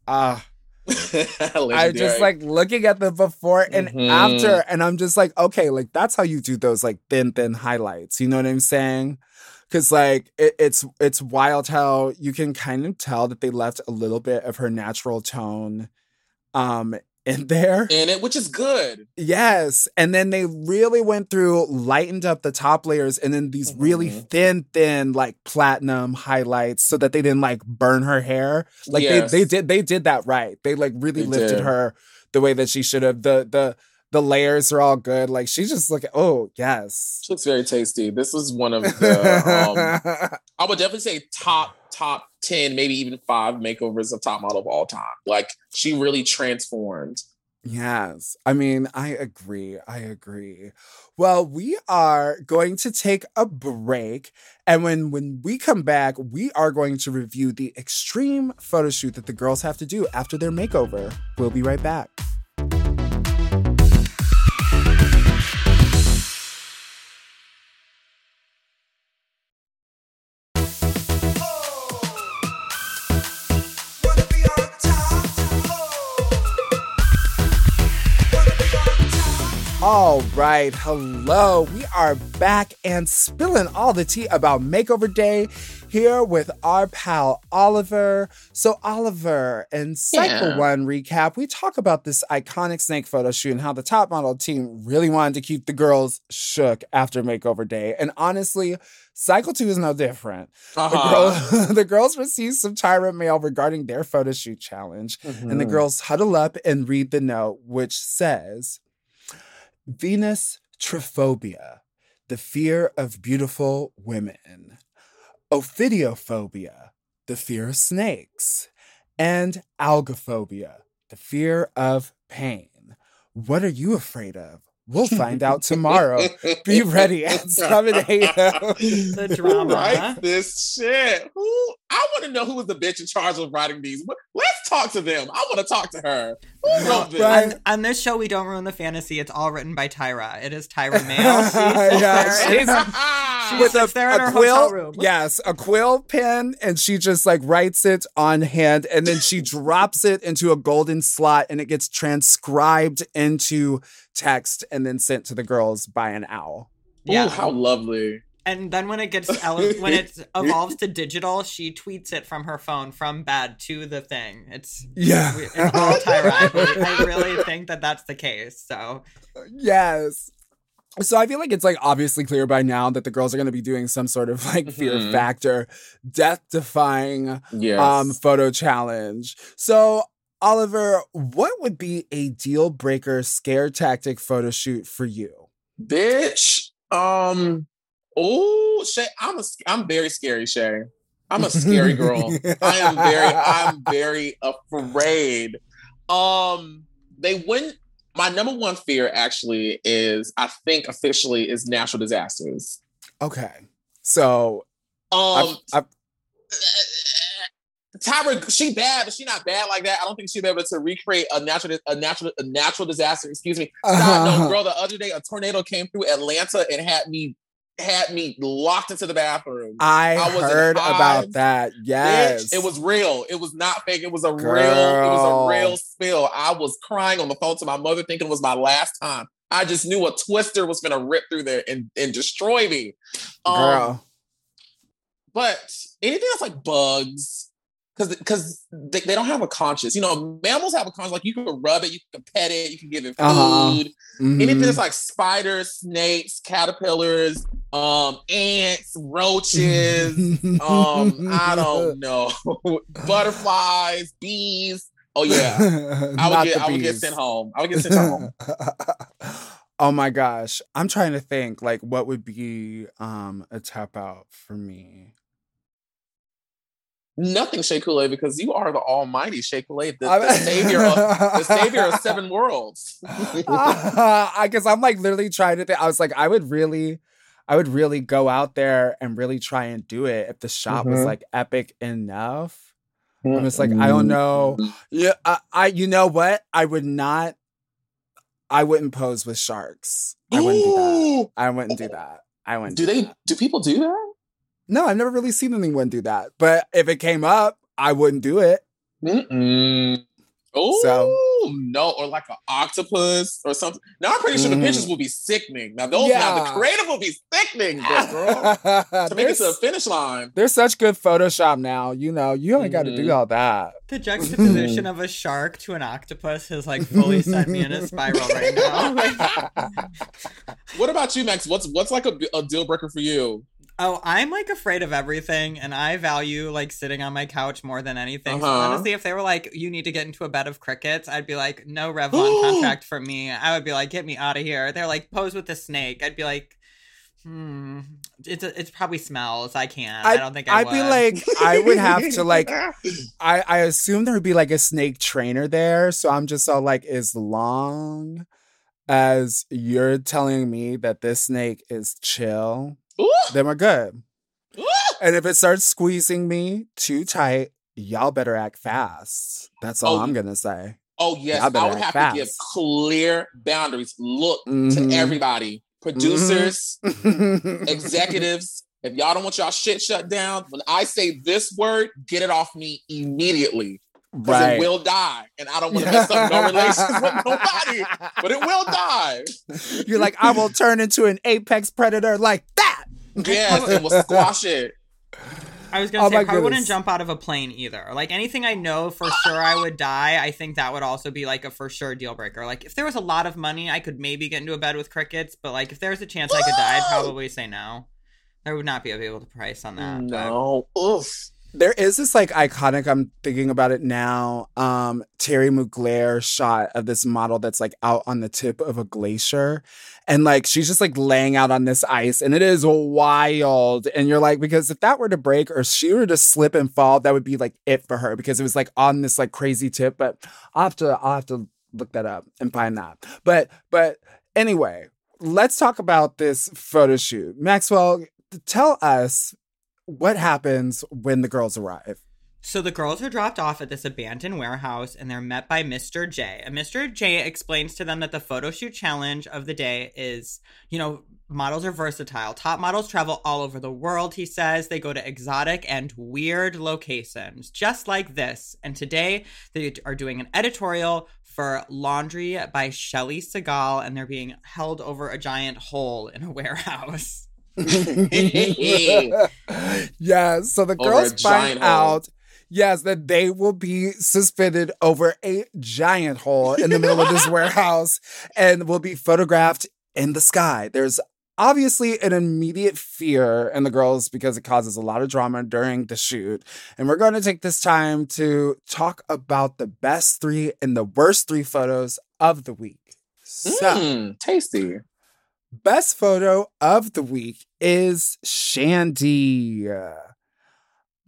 Speaker 1: ah. I [laughs]
Speaker 4: Legendary.
Speaker 1: just like looking at the before and
Speaker 4: Mhm.
Speaker 1: after, and I'm just like, okay, like that's how you do those like thin, thin highlights. You know what I'm saying? Because like it, it's it's wild how you can kind of tell that they left a little bit of her natural tone um in there.
Speaker 4: in it, which is good.
Speaker 1: Yes. And then they really went through, lightened up the top layers, and then these really
Speaker 4: Mhm.
Speaker 1: thin, thin, like platinum highlights so that they didn't like burn her hair. Like
Speaker 4: Yes.
Speaker 1: they, they did they did that right. They like really
Speaker 4: They
Speaker 1: lifted
Speaker 4: did.
Speaker 1: her the way that she should have. The the the layers are all good. Like she's just like, oh yes.
Speaker 4: She looks very tasty. This is one of the um, [laughs] I would definitely say top top ten, maybe even five makeovers of top model of all time. Like she really transformed.
Speaker 1: Yes. I mean, I agree. I agree. Well, we are going to take a break. And when, when we come back, we are going to review the extreme photo shoot that the girls have to do after their makeover. We'll be right back. Right, hello. We are back and spilling all the tea about Makeover Day here with our pal Oliver. So, Oliver, in Cycle
Speaker 4: Yeah.
Speaker 1: One recap, we talk about this iconic snake photo shoot and how the top model team really wanted to keep the girls shook after Makeover Day. And honestly, Cycle Two is no different. The,
Speaker 4: Uh-huh.
Speaker 1: girl, [laughs] the girls received some tyrant mail regarding their photo shoot challenge. And the
Speaker 4: Mhm.
Speaker 1: girls huddle up and read the note, which says Venus Triphobia, the fear of beautiful women, Ophidiophobia, the fear of snakes, and Algophobia, the fear of pain. What are you afraid of? We'll find out tomorrow. Be ready at 7 a.m.
Speaker 3: The drama.
Speaker 4: Who writes this shit? Who? I want to know who was the bitch in charge of writing these. Let's talk to them. I want to talk to her. Who wrote this?
Speaker 1: Right.
Speaker 3: On, on this show, we don't ruin the fantasy. It's all written by Tyra. It is Tyra Mail. [laughs] She sits
Speaker 1: Yeah,
Speaker 3: there [laughs]
Speaker 1: she's-
Speaker 3: she [laughs]
Speaker 1: with a,
Speaker 3: sits there in
Speaker 1: a
Speaker 3: her
Speaker 1: quill,
Speaker 3: hotel room.
Speaker 1: yes, a quill pen, and she just like writes it on hand, and then she drops it into a golden slot, and it gets transcribed into text, and then sent to the girls by an owl.
Speaker 3: Yeah.
Speaker 4: Ooh, how lovely.
Speaker 3: And then when it gets ele- when it [laughs] evolves to digital, she tweets it from her phone from bed to the thing. It's
Speaker 1: Yeah,
Speaker 3: it's all Tyra. I, really think that that's the case. So
Speaker 1: yes. So I feel like it's like obviously clear by now that the girls are going to be doing some sort of like fear
Speaker 4: Mhm.
Speaker 1: factor, death defying
Speaker 4: Yes.
Speaker 1: um photo challenge. So Oliver, what would be a deal breaker scare tactic photo shoot for you?
Speaker 4: bitch. Um. Oh, Shea. I'm a. I'm very scary, Shea. I'm a scary [laughs] girl. I am very. I'm very afraid. Um. They wouldn't. My number one fear actually is, I think officially, is natural disasters.
Speaker 1: Okay. So
Speaker 4: Um.
Speaker 1: I've, I've,
Speaker 4: Tyra, she bad, but she not bad like that. I don't think she'd be able to recreate a natural, a natural, a natural disaster. Excuse me. Side note, girl, the other day a tornado came through Atlanta and had me had me locked into the bathroom.
Speaker 1: I,
Speaker 4: I
Speaker 1: heard about that.
Speaker 4: Bitch,
Speaker 1: Yes.
Speaker 4: it was real. It was not fake. It was a real. It was a real spill. I was crying on the phone to my mother, thinking it was my last time. I just knew a twister was gonna rip through there and, and destroy me. Um,
Speaker 1: Girl.
Speaker 4: but anything that's like bugs, because because they, they don't have a conscience. You know, mammals have a conscience. Like you can rub it, you can pet it, you can give it food.
Speaker 1: Uh-huh.
Speaker 4: Anything
Speaker 1: Mhm.
Speaker 4: that's like spiders, snakes, caterpillars, um, ants, roaches, um, I don't [laughs] know, [laughs] butterflies, bees. Oh yeah, [laughs] I would get I would get sent home. I would get sent home.
Speaker 1: oh my gosh. I'm trying to think like what would be um a tap out for me.
Speaker 4: Nothing Shea Coulee because you are the Almighty Shea Coulee, the, the savior of the savior of seven [laughs] worlds.
Speaker 1: I guess I'm like literally trying to think. I was like, I would really, I would really go out there and really try and do it if the shot was
Speaker 4: Mhm.
Speaker 1: like epic enough. I'm just like, I don't know. Yeah, I, I, you know what? I would not. I wouldn't pose with sharks. I wouldn't do that. I wouldn't do that. I wouldn't.
Speaker 4: Do they?
Speaker 1: that.
Speaker 4: Do people do that?
Speaker 1: No, I've never really seen anyone do that. But if it came up, I wouldn't do it.
Speaker 4: Mm-mm. Oh
Speaker 1: So-
Speaker 4: no, or like an octopus or something. Now I'm pretty sure
Speaker 1: Mhm.
Speaker 4: the pictures will be sickening. Now those, now
Speaker 1: Yeah.
Speaker 4: the creative will be sickening, but girl, to make it to the [laughs] finish line.
Speaker 1: there's such good Photoshop now. You know, you ain't got to
Speaker 4: Mhm.
Speaker 1: do all that.
Speaker 3: The juxtaposition of a shark to an octopus has like fully sent me in a spiral right now. [laughs]
Speaker 4: What about you, Max? What's what's like a, a deal breaker for you?
Speaker 3: Oh, I'm like afraid of everything, and I value like sitting on my couch more than anything.
Speaker 4: Uh-huh.
Speaker 3: honestly, if they were like, "You need to get into a bed of crickets," I'd be like, "No Revlon [gasps] contract for me." I would be like, "Get me out of here." They're like, "Pose with the snake." I'd be like, "Hmm, it's it probably smells. I can't. I, don't think I
Speaker 1: I'd be like, I would have to [laughs] like, I I assume there would be like a snake trainer there. So I'm just all like, as long as you're telling me that this snake is chill,
Speaker 4: Ooh,
Speaker 1: then we're good.
Speaker 4: ooh.
Speaker 1: And if it starts squeezing me too tight, y'all better act fast. That's all
Speaker 4: Oh,
Speaker 1: I'm gonna say.
Speaker 4: Oh yes, I would have
Speaker 1: act
Speaker 4: to give clear boundaries. Look
Speaker 1: Mhm.
Speaker 4: to everybody, producers, [laughs] executives. If y'all don't want y'all shit shut down, when I say this word, get it off me immediately. Because
Speaker 1: right.
Speaker 4: it will die. And I don't want to mess up no relations with [laughs] nobody. But it will die.
Speaker 1: You're like, I will turn into an apex predator like.
Speaker 4: Yes, it will squash it.
Speaker 3: I was gonna
Speaker 1: Oh
Speaker 3: say I probably wouldn't jump out of a plane either. Like anything I know for sure I would die, I think that would also be like a for sure deal breaker. Like if there was a lot of money, I could maybe get into a bed with crickets, but like if there was a chance I could die, I'd [gasps] probably say no. There would not be a able to price on that. but-
Speaker 4: No. Oof.
Speaker 1: There is this like iconic, I'm thinking about it now. Um, Thierry Mugler shot of this model that's like out on the tip of a glacier. And like she's just like laying out on this ice and it is wild. And you're like, because if that were to break or she were to slip and fall, that would be like it for her because it was like on this like crazy tip. But I'll have to I'll have to look that up and find that. But but anyway, let's talk about this photo shoot. Maxwell, tell us what happens when the girls arrive.
Speaker 3: So the girls are dropped off at this abandoned warehouse and they're met by Mr. J. And Mr. J explains to them that the photo shoot challenge of the day is, you know, models are versatile. Top models travel all over the world, he says. They go to exotic and weird locations, just like this. And today they are doing an editorial for Laundry by Shelley Segal and they're being held over a giant hole in a [laughs] warehouse. [laughs] [laughs]
Speaker 1: yeah, so the
Speaker 4: Over
Speaker 1: girls find
Speaker 4: hole.
Speaker 1: out, yes, that they will be suspended over a giant hole in the middle of this [laughs] warehouse and will be photographed in the sky. There's obviously an immediate fear in the girls because it causes a lot of drama during the shoot. And we're going to take this time to talk about the best three and the worst three photos of the week. So,
Speaker 4: Mm, tasty.
Speaker 1: Best photo of the week is Shandi.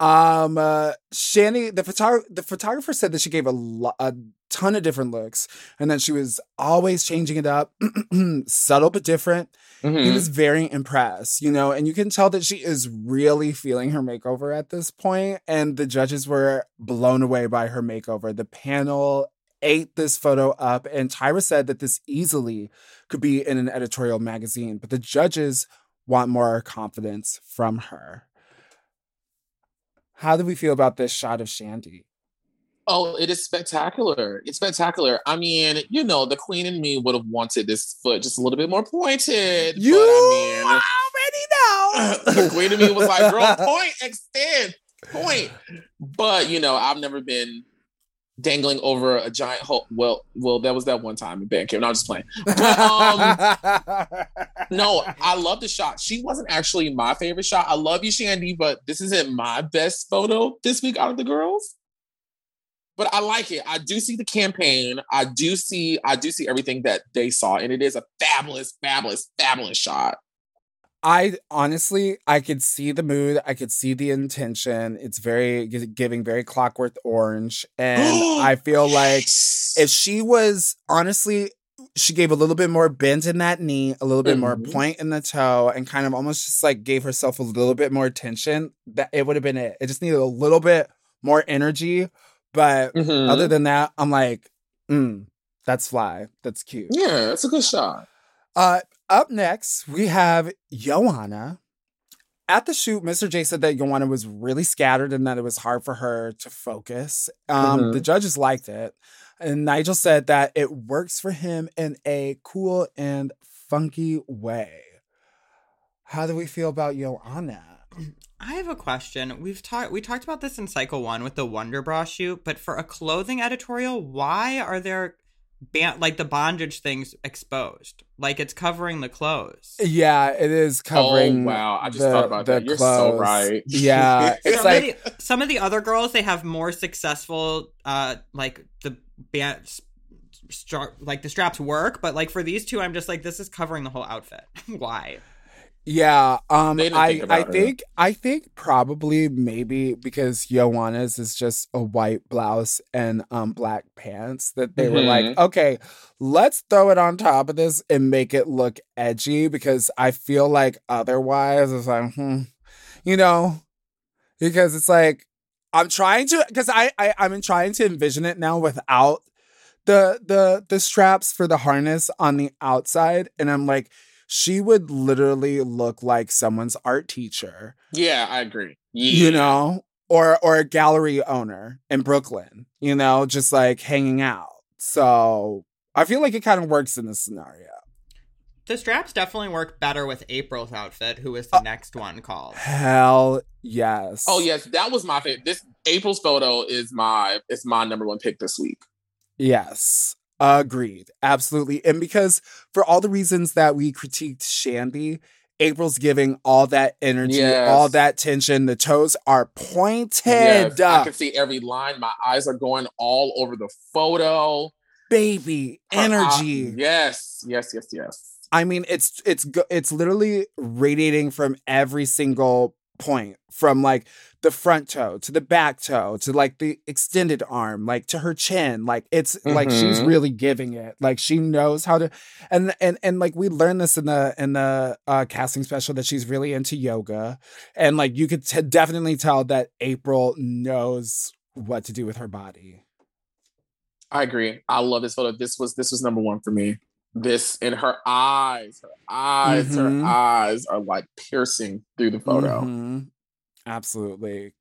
Speaker 1: Um, uh, Shandi, the photog- the photographer said that she gave a, lo- a ton of different looks, and that she was always changing it up, [clears throat] subtle but different. He
Speaker 4: Mhm.
Speaker 1: was very impressed, you know, and you can tell that she is really feeling her makeover at this point, and the judges were blown away by her makeover. The panel ate this photo up, and Tyra said that this easily could be in an editorial magazine, but the judges want more confidence from her. How do we feel about this shot of Shandi?
Speaker 4: Oh, it is spectacular. It's spectacular. I mean, you know, the queen and me would have wanted this foot just a little bit more pointed.
Speaker 1: You
Speaker 4: but I
Speaker 1: already know. [laughs]
Speaker 4: the queen and me was like, girl, point, extend, point. But, you know, I've never been dangling over a giant hole. Well, well, that was that one time in Bandcamp. No, I'm just playing. [laughs] But, um, no, I love the shot. She wasn't actually my favorite shot. I love you, Shandi, but this isn't my best photo this week out of the girls. But I like it. I do see the campaign. I do see. I do see everything that they saw, and it is a fabulous, fabulous, fabulous shot.
Speaker 1: I honestly, I could see the mood. I could see the intention. It's very giving very Clockwork Orange, and [gasps] I feel like if she was honestly, she gave a little bit more bend in that knee, a little bit more
Speaker 4: Mhm.
Speaker 1: point in the toe, and kind of almost just like gave herself a little bit more tension. That it would have been it. It just needed a little bit more energy. But
Speaker 4: Mhm.
Speaker 1: other than that, I'm like, mm, that's fly. That's cute.
Speaker 4: yeah, it's a good shot.
Speaker 1: Uh, up next, we have Yoanna. At the shoot, Mr. J said that Yoanna was really scattered and that it was hard for her to focus. Um,
Speaker 4: Mhm.
Speaker 1: The judges liked it. And Nigel said that it works for him in a cool and funky way. How do we feel about Joanna? [clears throat]
Speaker 3: I have a question. We've talked we talked about this in Cycle One with the Wonder Bra shoot, but for a clothing editorial, why are there ban- like the bondage things exposed? Like it's covering the clothes.
Speaker 1: Yeah, it is covering.
Speaker 4: oh wow, I just
Speaker 1: the-
Speaker 4: thought about
Speaker 1: the
Speaker 4: that. You're so
Speaker 1: clothes.
Speaker 4: right.
Speaker 1: Yeah, [laughs] it's
Speaker 3: some,
Speaker 1: like
Speaker 3: of the, some of the other girls they have more successful uh like the band stra- like the straps work but like for these two i'm just like this is covering the whole outfit [laughs] why
Speaker 1: Yeah, um I
Speaker 4: think
Speaker 1: I
Speaker 4: her.
Speaker 1: think I think probably maybe because Yoanna's is just a white blouse and um black pants that they were like,
Speaker 4: Mm-hmm.
Speaker 1: okay, let's throw it on top of this and make it look edgy because I feel like otherwise it's like, hmm, you know, because it's like I'm trying to because I, I I'm trying to envision it now without the the the straps for the harness on the outside and I'm like she would literally look like someone's art teacher,
Speaker 4: Yeah, I agree. Yeah.
Speaker 1: you know, or or a gallery owner in Brooklyn, you know, just like hanging out. So I feel like it kind of works in this scenario.
Speaker 3: the straps definitely work better with april's outfit who is the
Speaker 1: Uh,
Speaker 3: next one called
Speaker 1: Hell yes.
Speaker 4: Oh yes, that was my favorite. This April's photo is my it's my number one pick this week.
Speaker 1: Yes. Agreed. Absolutely. And because for all the reasons that we critiqued Shandi, April's giving all that energy,
Speaker 4: Yes.
Speaker 1: all that tension. The toes are pointed.
Speaker 4: Yes, I can see every line. My eyes are going all over the photo.
Speaker 1: Baby
Speaker 4: Her eye-
Speaker 1: energy.
Speaker 4: yes, yes, yes, yes.
Speaker 1: I mean, it's it's it's literally radiating from every single point, from like the front toe to the back toe to like the extended arm, like to her chin. Like it's like she's
Speaker 4: Mhm.
Speaker 1: really giving it. Like she knows how to, and and and like we learned this in the in the uh, casting special that she's really into yoga, and like you could t- definitely tell that April knows what to do with her body.
Speaker 4: I agree. I love this photo. This was this was number one for me. This and her eyes, her eyes,
Speaker 1: Mhm.
Speaker 4: her eyes are like piercing through the photo.
Speaker 1: Mhm. Absolutely.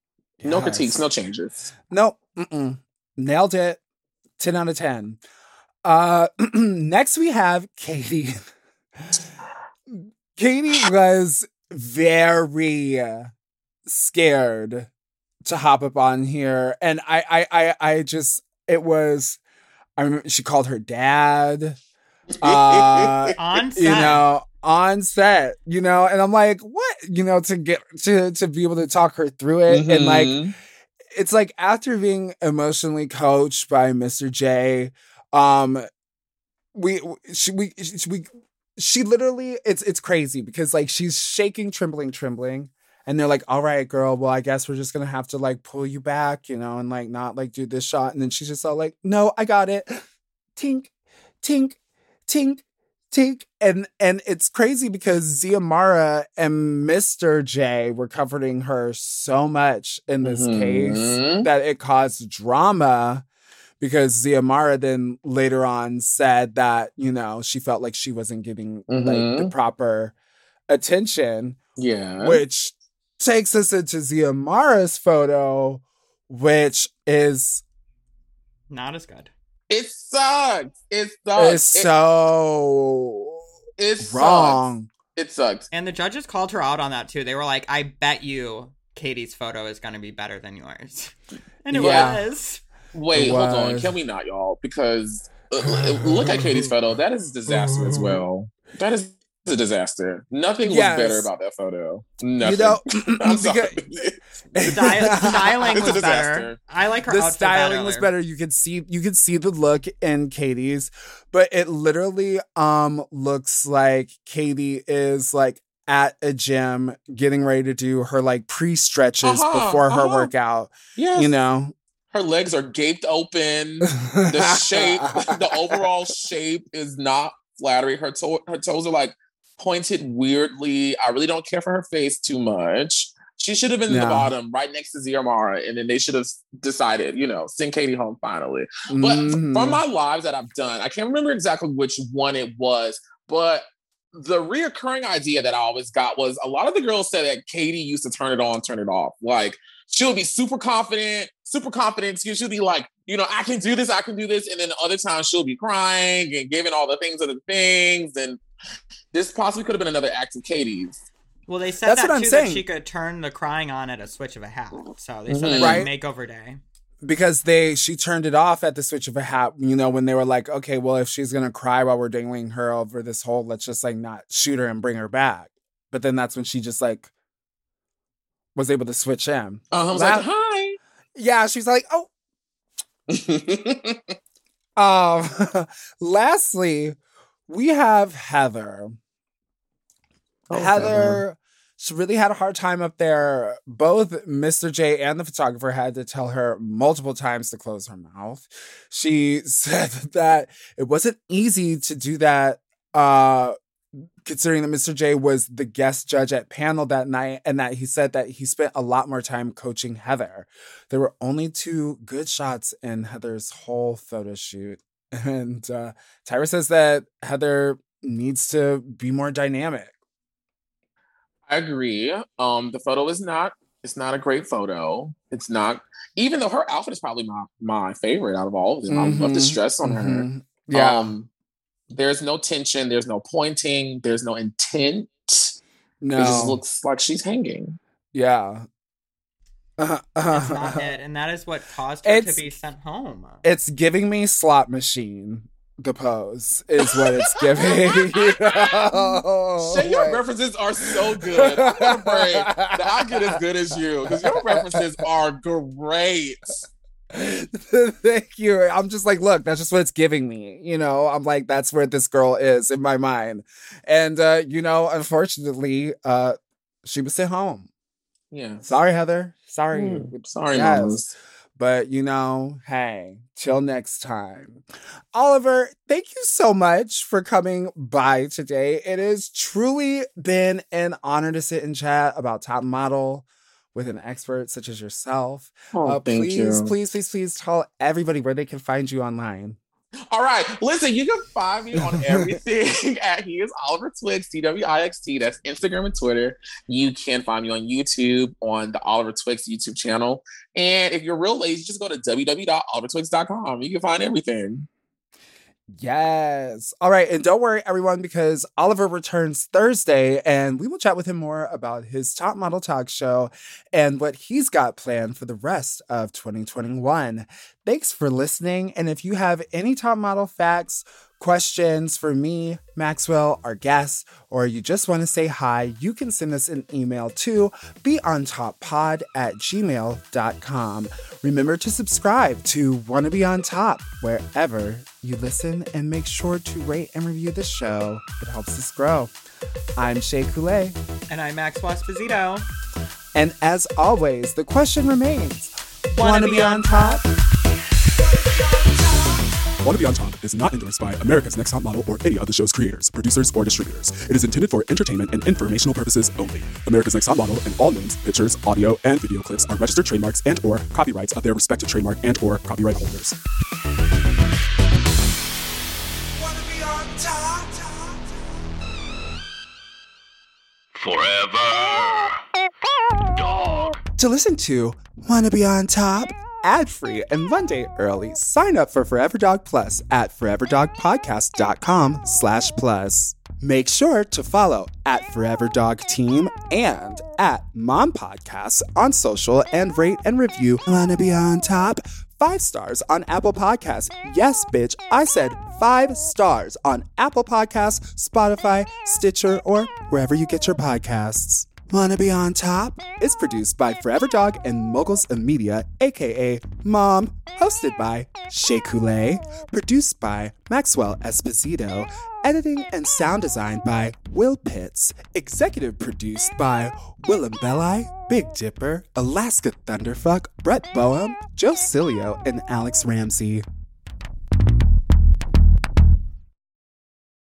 Speaker 4: No critiques, no changes.
Speaker 1: No, mm-mm. nailed it. 10 out of 10. Uh, [clears throat] next, we have Catie. [laughs] Catie was very scared to hop up on here. And I, I, I, I just, it was, I remember she called her dad. Uh,
Speaker 3: on set.
Speaker 1: you know on set you know and i'm like what? You know to get to to be able to talk her through it. And like
Speaker 4: Mhm.
Speaker 1: it's like after being emotionally coached by mr j um we she we she, we she literally it's it's crazy because like she's shaking trembling trembling. And they're like all right girl well i guess we're just gonna have to like pull you back you know and like not like do this shot. And then she's just all like no i got it. [gasps] Tink tink tink tink and and it's crazy because Xiomara and Mr. J were comforting her so much in this case
Speaker 4: Mhm.
Speaker 1: that it caused drama because Xiomara then later on said that you know she felt like she wasn't getting like the
Speaker 4: Mhm.
Speaker 1: proper attention,
Speaker 4: Yeah.
Speaker 1: which takes us into Xiomara's photo, which is
Speaker 3: Not as good.
Speaker 4: It sucks. It sucks.
Speaker 1: It's
Speaker 4: It-
Speaker 1: so
Speaker 4: it, sucks.
Speaker 1: wrong.
Speaker 4: It sucks.
Speaker 3: And the judges called her out on that too. They were like, I bet you Catie's photo is going to be better than yours. [laughs] And it
Speaker 1: Yeah.
Speaker 3: was.
Speaker 4: Wait,
Speaker 1: It
Speaker 4: hold on. Can we not, y'all? Because uh, uh, look at [laughs] Catie's photo. That is a disaster as well. That is a disaster. Nothing was better about that photo. Nothing.
Speaker 1: You know, [laughs]
Speaker 4: I'm [laughs] sorry.
Speaker 1: because- [laughs]
Speaker 3: The styling
Speaker 4: It's a
Speaker 3: was better. I like her
Speaker 1: the
Speaker 3: outfit
Speaker 1: styling was better. You could see you could see the look in Catie's, but it literally um looks like Catie is like at a gym getting ready to do her like pre stretches
Speaker 4: Uh-huh,
Speaker 1: before her
Speaker 4: uh-huh.
Speaker 1: workout.
Speaker 4: Yes.
Speaker 1: You know,
Speaker 4: her legs are gaped open. The shape, the overall shape is not flattering. Her toe, her toes are like pointed weirdly. I really don't care for her face too much. She should have been in the bottom, right next to Xiomara, and then they should have decided, you know, send Catie home finally. But
Speaker 1: Mhm.
Speaker 4: from my lives that I've done, I can't remember exactly which one it was, but the reoccurring idea that I always got was a lot of the girls said that Catie used to turn it on, turn it off. Like she'll be super confident, super confident. She'll be like, you know, I can do this, I can do this. And then other times she'll be crying and giving all the things of the things. And this possibly could have been another act of Catie's.
Speaker 3: Well, they said
Speaker 1: That's
Speaker 3: that
Speaker 1: what I'm
Speaker 3: too
Speaker 1: saying.
Speaker 3: that she could turn the crying on at a switch of a hat. So they said
Speaker 4: Mhm.
Speaker 3: that
Speaker 1: Right.
Speaker 3: right. makeover day.
Speaker 1: because they she turned it off at the switch of a hat you know when they were like okay well if she's gonna cry while we're dangling her over this hole let's just like not shoot her and bring her back but then that's when she just like was able to switch in
Speaker 4: Uh, I was
Speaker 1: La-
Speaker 4: like, hi.
Speaker 1: yeah she's like oh [laughs] um [laughs] lastly we have heather
Speaker 4: Oh,
Speaker 1: heather she really had a hard time up there. Both Mr. J and the photographer had to tell her multiple times to close her mouth. She [laughs] said that it wasn't easy to do that, uh, considering that Mr. J was the guest judge at panel that night, and that he said that he spent a lot more time coaching Heather. There were only two good shots in Heather's whole photo shoot. And uh, Tyra says that Heather needs to be more dynamic.
Speaker 4: I agree. Um, the photo is not. It's not a great photo. It's not. Even though her outfit is probably my my favorite out of all of them. I love the
Speaker 1: Mhm,
Speaker 4: stress on her.
Speaker 1: Mhm. Yeah.
Speaker 4: Um, there's no tension. There's no pointing. There's no intent.
Speaker 1: no.
Speaker 4: It just looks like she's hanging.
Speaker 1: yeah. Uh,
Speaker 3: That's not it. And that is what caused her
Speaker 1: It's-
Speaker 3: to be sent home.
Speaker 1: It's giving me slot machine. The pose is what it's giving. you know?
Speaker 4: Shea, your references are so good. I'm gonna pray I get as good as you because your references are great. [laughs]
Speaker 1: Thank you. I'm just like, look, that's just what it's giving me. You know, I'm like, that's where this girl is in my mind. And uh, you know, unfortunately, uh, she was sent home.
Speaker 4: Yeah.
Speaker 1: Sorry, Heather. Sorry.
Speaker 4: Mm, Sorry,
Speaker 1: Yes.
Speaker 4: mamas.
Speaker 1: But you know, hey, till next time. Oliver, thank you so much for coming by today. It has truly been an honor to sit and chat about top model with an expert such as yourself.
Speaker 4: Oh,
Speaker 1: uh,
Speaker 4: thank
Speaker 1: please,
Speaker 4: you.
Speaker 1: please, please, please tell everybody where they can find you online.
Speaker 4: All right. Listen, you can find me on [laughs] everything [laughs] at he is Oliver Twixt, T W I X T. That's Instagram and Twitter. You can find me on YouTube on the Oliver Twixt YouTube channel. And if you're real lazy, just go to www.olivertwixt.com. You can find everything.
Speaker 1: Yes. All right. And don't worry, everyone, because Oliver returns Thursday and we will chat with him more about his top model talk show and what he's got planned for the rest of 2021. Thanks for listening. And if you have any top model facts, questions for me, Maxwell, our guests, or you just want to say hi, you can send us an email to beontoppod at gmail.com. Remember to subscribe to Wanna Be On Top wherever you listen and make sure to rate and review the show. It helps us grow. I'm Shea Coulee,
Speaker 3: And I'm Max Esposito.
Speaker 1: and as always, the question remains
Speaker 3: Wanna be on top?
Speaker 5: Want to Be on Top is not endorsed by America's Next Top Model or any of the show's creators, producers, or distributors. It is intended for entertainment and informational purposes only. America's Next Top Model and all names, pictures, audio, and video clips are registered trademarks and or copyrights of their respective trademark and or copyright holders.
Speaker 2: Wanna be on top? Forever. Dog.
Speaker 1: To listen to Wanna Be on Top ad-free and one day early, sign up for Forever Dog Plus at foreverdogpodcast.com slash plus. Make sure to follow at Forever Dog Team and at Mom Podcasts on social and rate and review Wanna Be on Top five stars on Apple Podcasts. Yes, bitch, I said five stars on Apple Podcasts, Spotify, Stitcher, or wherever you get your podcasts. Wanna Be On Top is produced by Forever Dog and Moguls of Media, aka Mom, hosted by Shea Coulee, produced by Maxwell Esposito, editing and sound design by Will Pitts, executive produced by Willem Belli, Big Dipper, Alaska Thunderfuck, Brett Boehm, Joe Cilio, and Alex Ramsey.